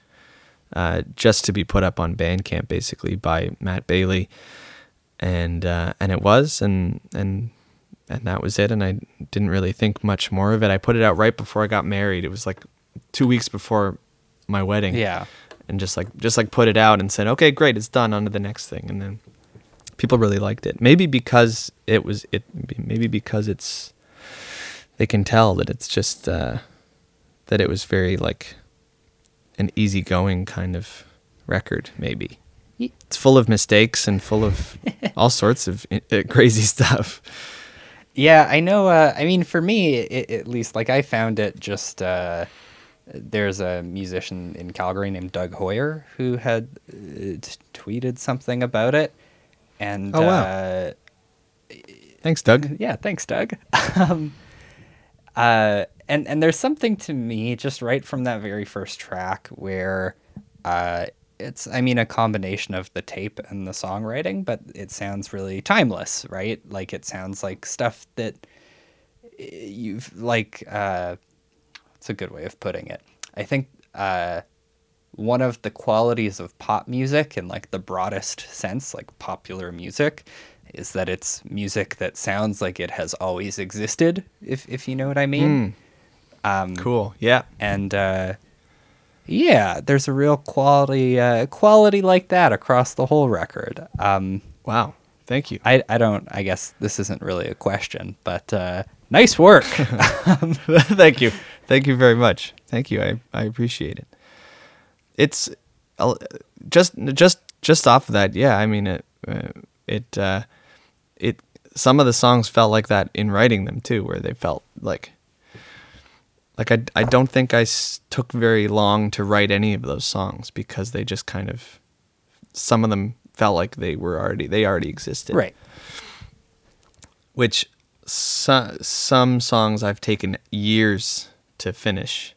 uh, just to be put up on Bandcamp, basically by Matt Bailey, and uh, and it was, and and and that was it. And I didn't really think much more of it. I put it out right before I got married. It was like two weeks before my wedding. Yeah. and just like just like put it out and said, okay, great, it's done. On to the next thing, and then people really liked it. Maybe because it was it. Maybe because it's they can tell that it's just uh, that it was very like an easygoing kind of record. Maybe it's full of mistakes and full of all sorts of crazy stuff. Yeah, I know. Uh, I mean, for me, i at least, like I found it just. Uh, there's a musician in Calgary named Doug Hoyer who had uh, t- tweeted something about it, and Oh, wow. uh, Thanks, Doug. yeah, thanks, Doug. um, uh, and and there's something to me just right from that very first track where uh, it's I mean a combination of the tape and the songwriting, but it sounds really timeless, right? Like it sounds like stuff that uh, you've like. Uh, it's a good way of putting it. I think uh, one of the qualities of pop music in like the broadest sense, like popular music, is that it's music that sounds like it has always existed. If if you know what I mean. Um, Cool. Yeah. and uh, yeah, there's a real quality uh, quality like that across the whole record. Um, Wow. Thank you. I I don't. I guess this isn't really a question, but uh, nice work. Thank you. Thank you very much. Thank you. I, I appreciate it. It's uh, just just just off of that. Yeah, I mean it uh, it uh, it some of the songs felt like that in writing them too, where they felt like like I I don't think I s- took very long to write any of those songs because they just kind of some of them felt like they were already they already existed right. which so, some songs I've taken years to finish,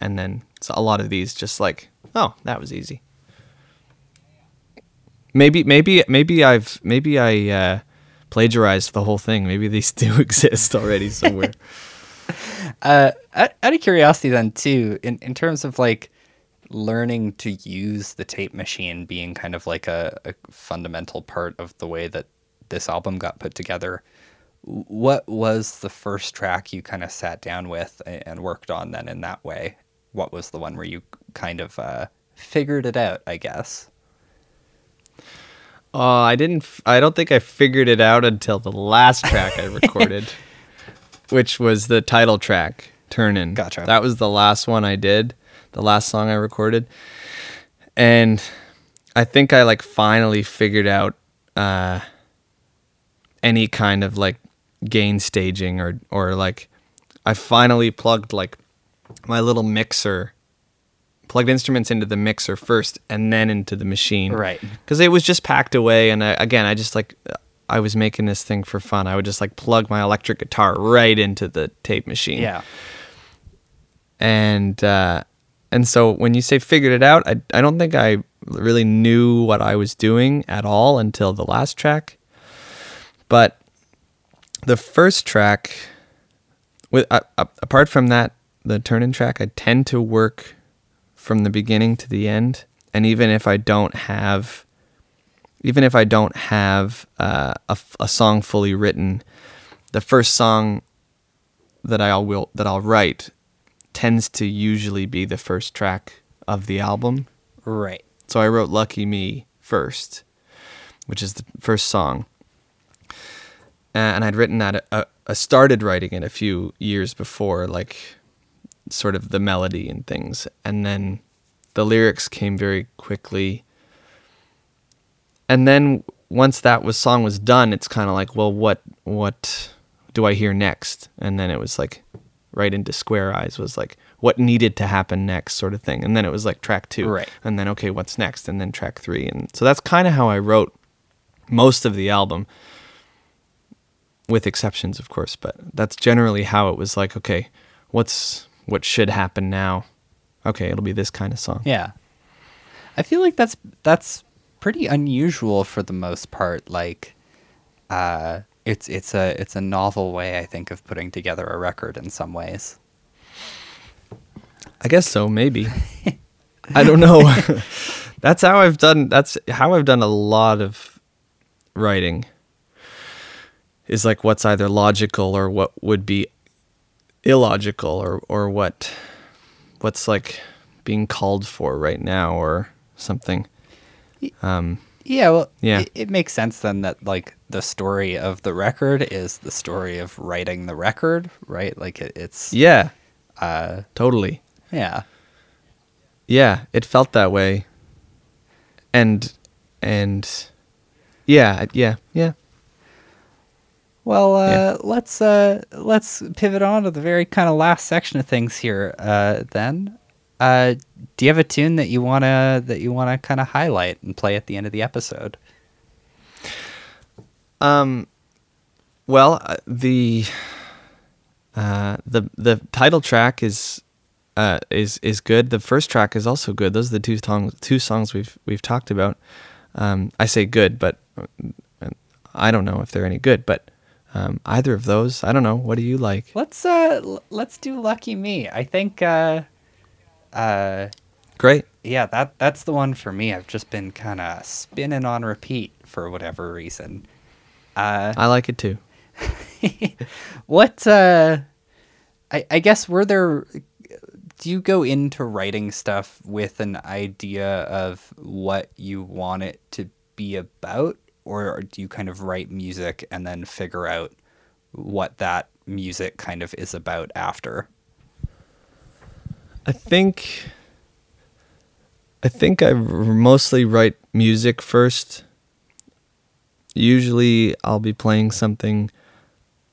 and then so a lot of these just like, oh, that was easy. Maybe, maybe, maybe I've maybe I uh, plagiarized the whole thing. Maybe these do exist already somewhere. Uh, out, out of curiosity, then too, in in terms of like learning to use the tape machine being kind of like a, a fundamental part of the way that this album got put together. What was the first track you kind of sat down with and worked on then in that way? What was the one where you kind of uh, figured it out? I guess. Oh, I didn't. f- I don't think I figured it out until the last track I recorded, which was the title track, "Turnin'." Gotcha. That was the last one I did, the last song I recorded, and I think I like finally figured out uh, any kind of like gain staging or or like I finally plugged like my little mixer plugged instruments into the mixer first and then into the machine Right. because it was just packed away and I, again i just like i was making this thing for fun i would just like plug my electric guitar right into the tape machine Yeah. and uh, and so when you say figured it out, I I don't think I really knew what I was doing at all until the last track. But the first track, with uh, uh, apart from that, the Turnin' track, I tend to work from the beginning to the end, and even if I don't have, even if I don't have uh, a, a song fully written, the first song that I will that I'll write tends to usually be the first track of the album. Right. So I wrote Lucky Me first, which is the first song. And I'd written that, uh, I started writing it a few years before, like sort of the melody and things. And then the lyrics came very quickly. And then once that was song was done, it's kind of like, well, what, what do I hear next? And then it was like, right into Square Eyes was like what needed to happen next sort of thing. And then it was like track two. Right. And then okay, what's next? And then track three. And so that's kind of how I wrote most of the album. With exceptions, of course, but that's generally how it was like, okay, what's what should happen now? Okay, it'll be this kind of song. Yeah. I feel like that's that's pretty unusual for the most part. Like, uh, it's it's a it's a novel way I think of putting together a record in some ways. I guess so, maybe. I don't know. that's how I've done that's how I've done a lot of writing. Is like what's either logical or what would be illogical or or what what's like being called for right now or something. Um Yeah, well, Yeah. It, it makes sense then that like the story of the record is the story of writing the record, right? Like it, it's yeah, uh totally. yeah. Yeah, it felt that way. And and yeah, yeah, yeah. Well, uh, Yeah. let's uh, let's pivot on to the very kind of last section of things here. Uh, then, uh, do you have a tune that you wanna that you wanna kind of highlight and play at the end of the episode? Um, well, uh, the uh, the the title track is uh, is is good. The first track is also good. Those are the two songs two songs we've we've talked about. Um, I say good, but uh, I don't know if they're any good. But um, either of those, I don't know. What do you like? Let's uh, l- let's do "Lucky Me." I think uh, uh, Great. yeah, that that's the one for me. I've just been kind of spinning on repeat for whatever reason. Uh, I like it too. what uh I, I guess were there do you go into writing stuff with an idea of what you want it to be about or do you kind of write music and then figure out what that music kind of is about after I think I think I mostly write music first. Usually I'll be playing something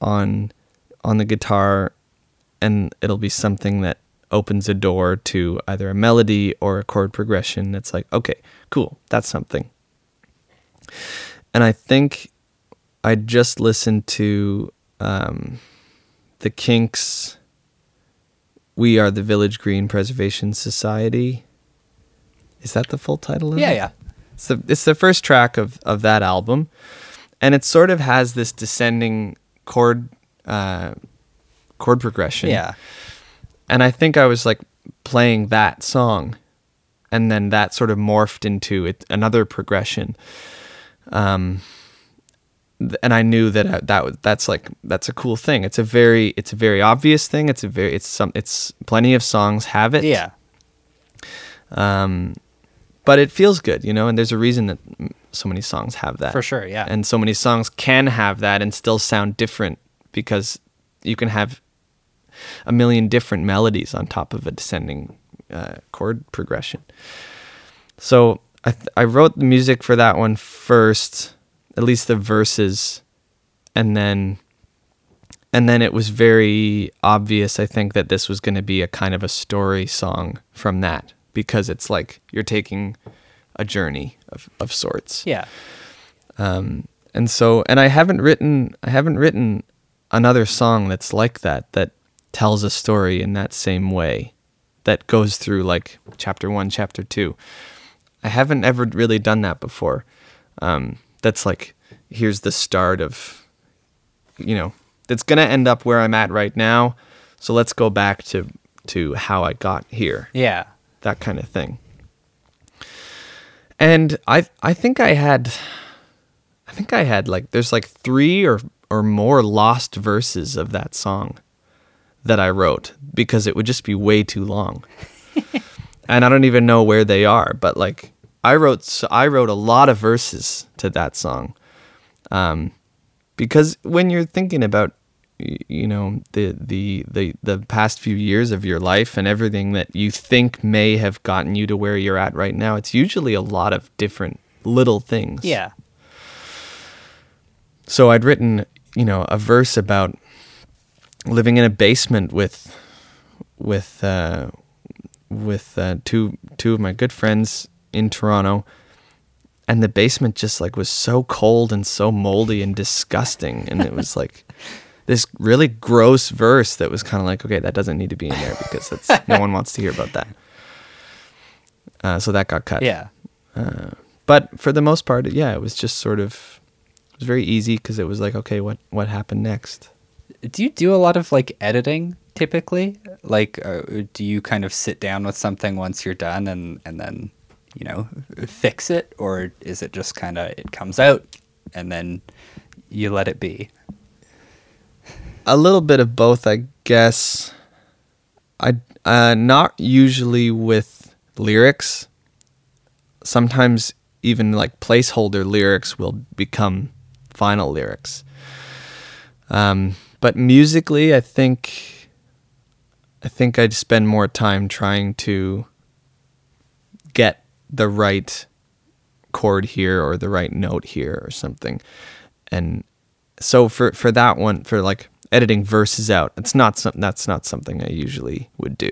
on on the guitar and it'll be something that opens a door to either a melody or a chord progression that's like, okay, cool, that's something. And I think I just listened to um, the Kinks we are the Village Green Preservation Society. Is that the full title of yeah it? yeah It's the it's the first track of of that album, and it sort of has this descending chord uh, chord progression. yeah and I think I was like playing that song, and then that sort of morphed into it, another progression. Um, and I knew that that that's like that's a cool thing. It's a very it's a very obvious thing. It's a very it's some it's plenty of songs have it. yeah Um, but it feels good, you know. And there's a reason that so many songs have that for sure yeah and so many songs can have that and still sound different because you can have a million different melodies on top of a descending uh, chord progression. So I th- I wrote the music for that one first, at least the verses, and then and then it was very obvious I think that this was going to be a kind of a story song from that because it's like you're taking a journey of, of sorts. Yeah. Um, and so and I haven't written I haven't written another song that's like that that tells a story in that same way that goes through like chapter one chapter two. I haven't ever really done that before. Um, that's like here's the start of you know that's gonna end up where I'm at right now so let's go back to to how I got here yeah that kind of thing. And I I think I had I think I had like there's like 3 or or more lost verses of that song that I wrote because it would just be way too long. and I don't even know where they are, but like I wrote I wrote a lot of verses to that song. Um because when you're thinking about you know the the the the past few years of your life and everything that you think may have gotten you to where you're at right now it's usually a lot of different little things yeah so i'd written you know a verse about living in a basement with with uh with uh, two two of my good friends in Toronto and the basement just like was so cold and so moldy and disgusting and it was like this really gross verse that was kind of like okay that doesn't need to be in there because that's no one wants to hear about that. Uh, so that got cut. Yeah. But for the most part yeah it was just sort of it was very easy because it was like okay what what happened next? Do you do a lot of like editing typically? Like, uh, do you kind of sit down with something once you're done and and then you know fix it, or is it just kind of it comes out and then you let it be? A little bit of both, I guess. I uh, not usually with lyrics. Sometimes even like placeholder lyrics will become final lyrics. Um, but musically, I think I think I'd spend more time trying to get the right chord here or the right note here or something. And so for for that one, for like editing verses out, it's not something that's not something I usually would do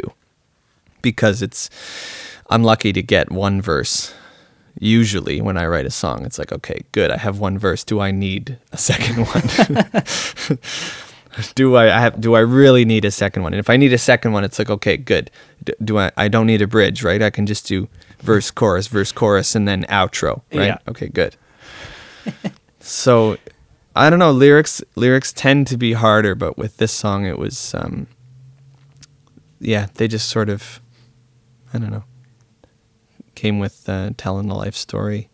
because it's I'm lucky to get one verse. Usually, when I write a song, it's like, okay, good, I have one verse. Do I need a second one? do I, I have? Do I really need a second one? And if I need a second one, it's like, okay, good. Do I? I don't need a bridge, right? I can just do verse, chorus, verse, chorus, and then outro, right? Yeah. Okay, good. so, I don't know. Lyrics lyrics tend to be harder, but with this song, it was, um, yeah, they just sort of I don't know. Came with uh, telling the life story,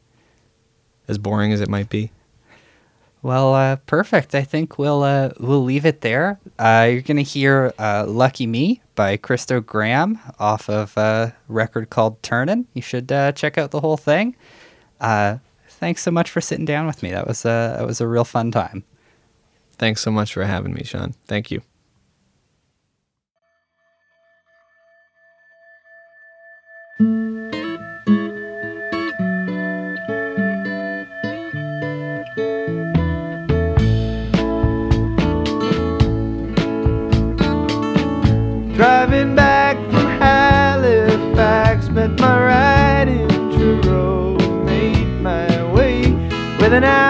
as boring as it might be. Well, uh, perfect. I think we'll uh, we'll leave it there. Uh, you're gonna hear uh, "Lucky Me" by Christo Graham off of a record called "Turnin'." You should uh, check out the whole thing. Uh, thanks so much for sitting down with me. That was a that was a real fun time. Thanks so much for having me, Sean. Thank you. Driving back from Halifax, met my ride in Truro, made my way with an Alberta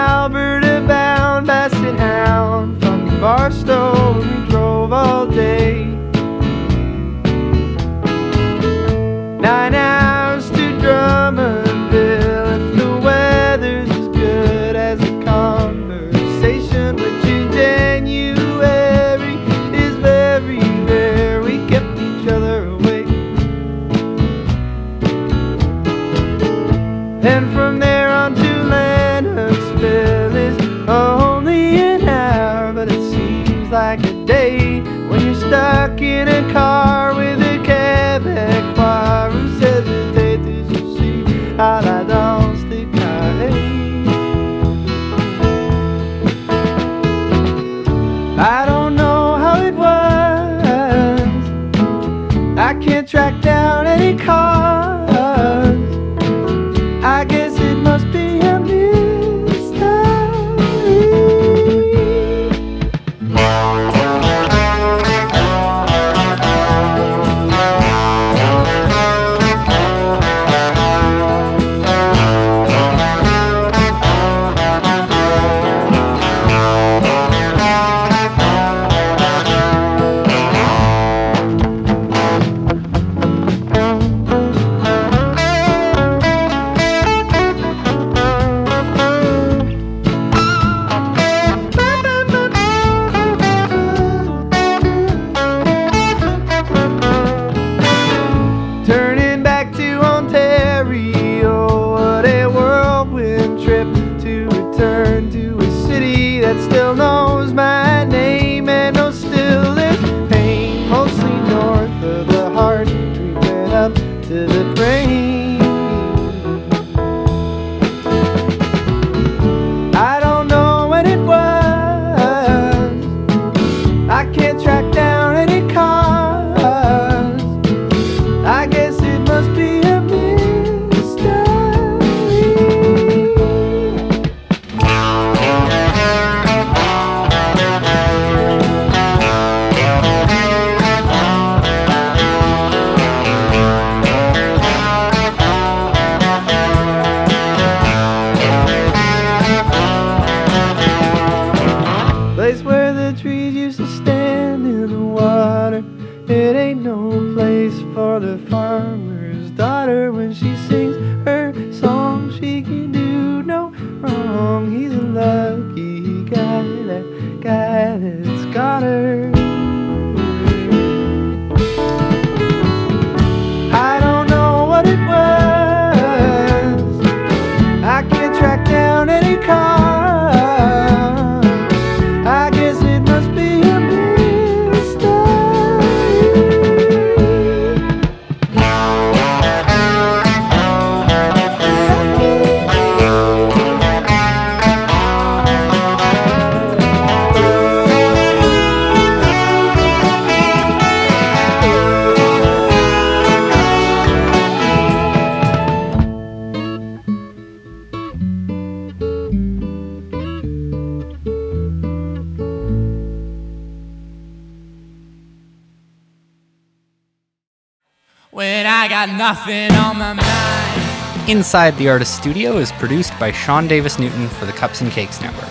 Inside the Artist Studio is produced by Sean Davis Newton for the Cups and Cakes Network.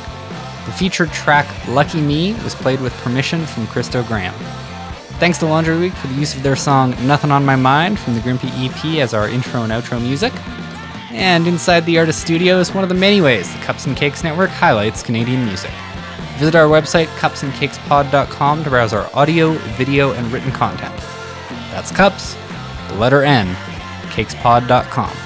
The featured track Lucky Me was played with permission from Christo Graham. Thanks to Laundry Week for the use of their song Nothing on My Mind from the Grimpy EP as our intro and outro music. And Inside the Artist Studio is one of the many ways the Cups and Cakes Network highlights Canadian music. Visit our website, cupsandcakespod.com, to browse our audio, video, and written content. That's cups, the letter N, cakespod.com.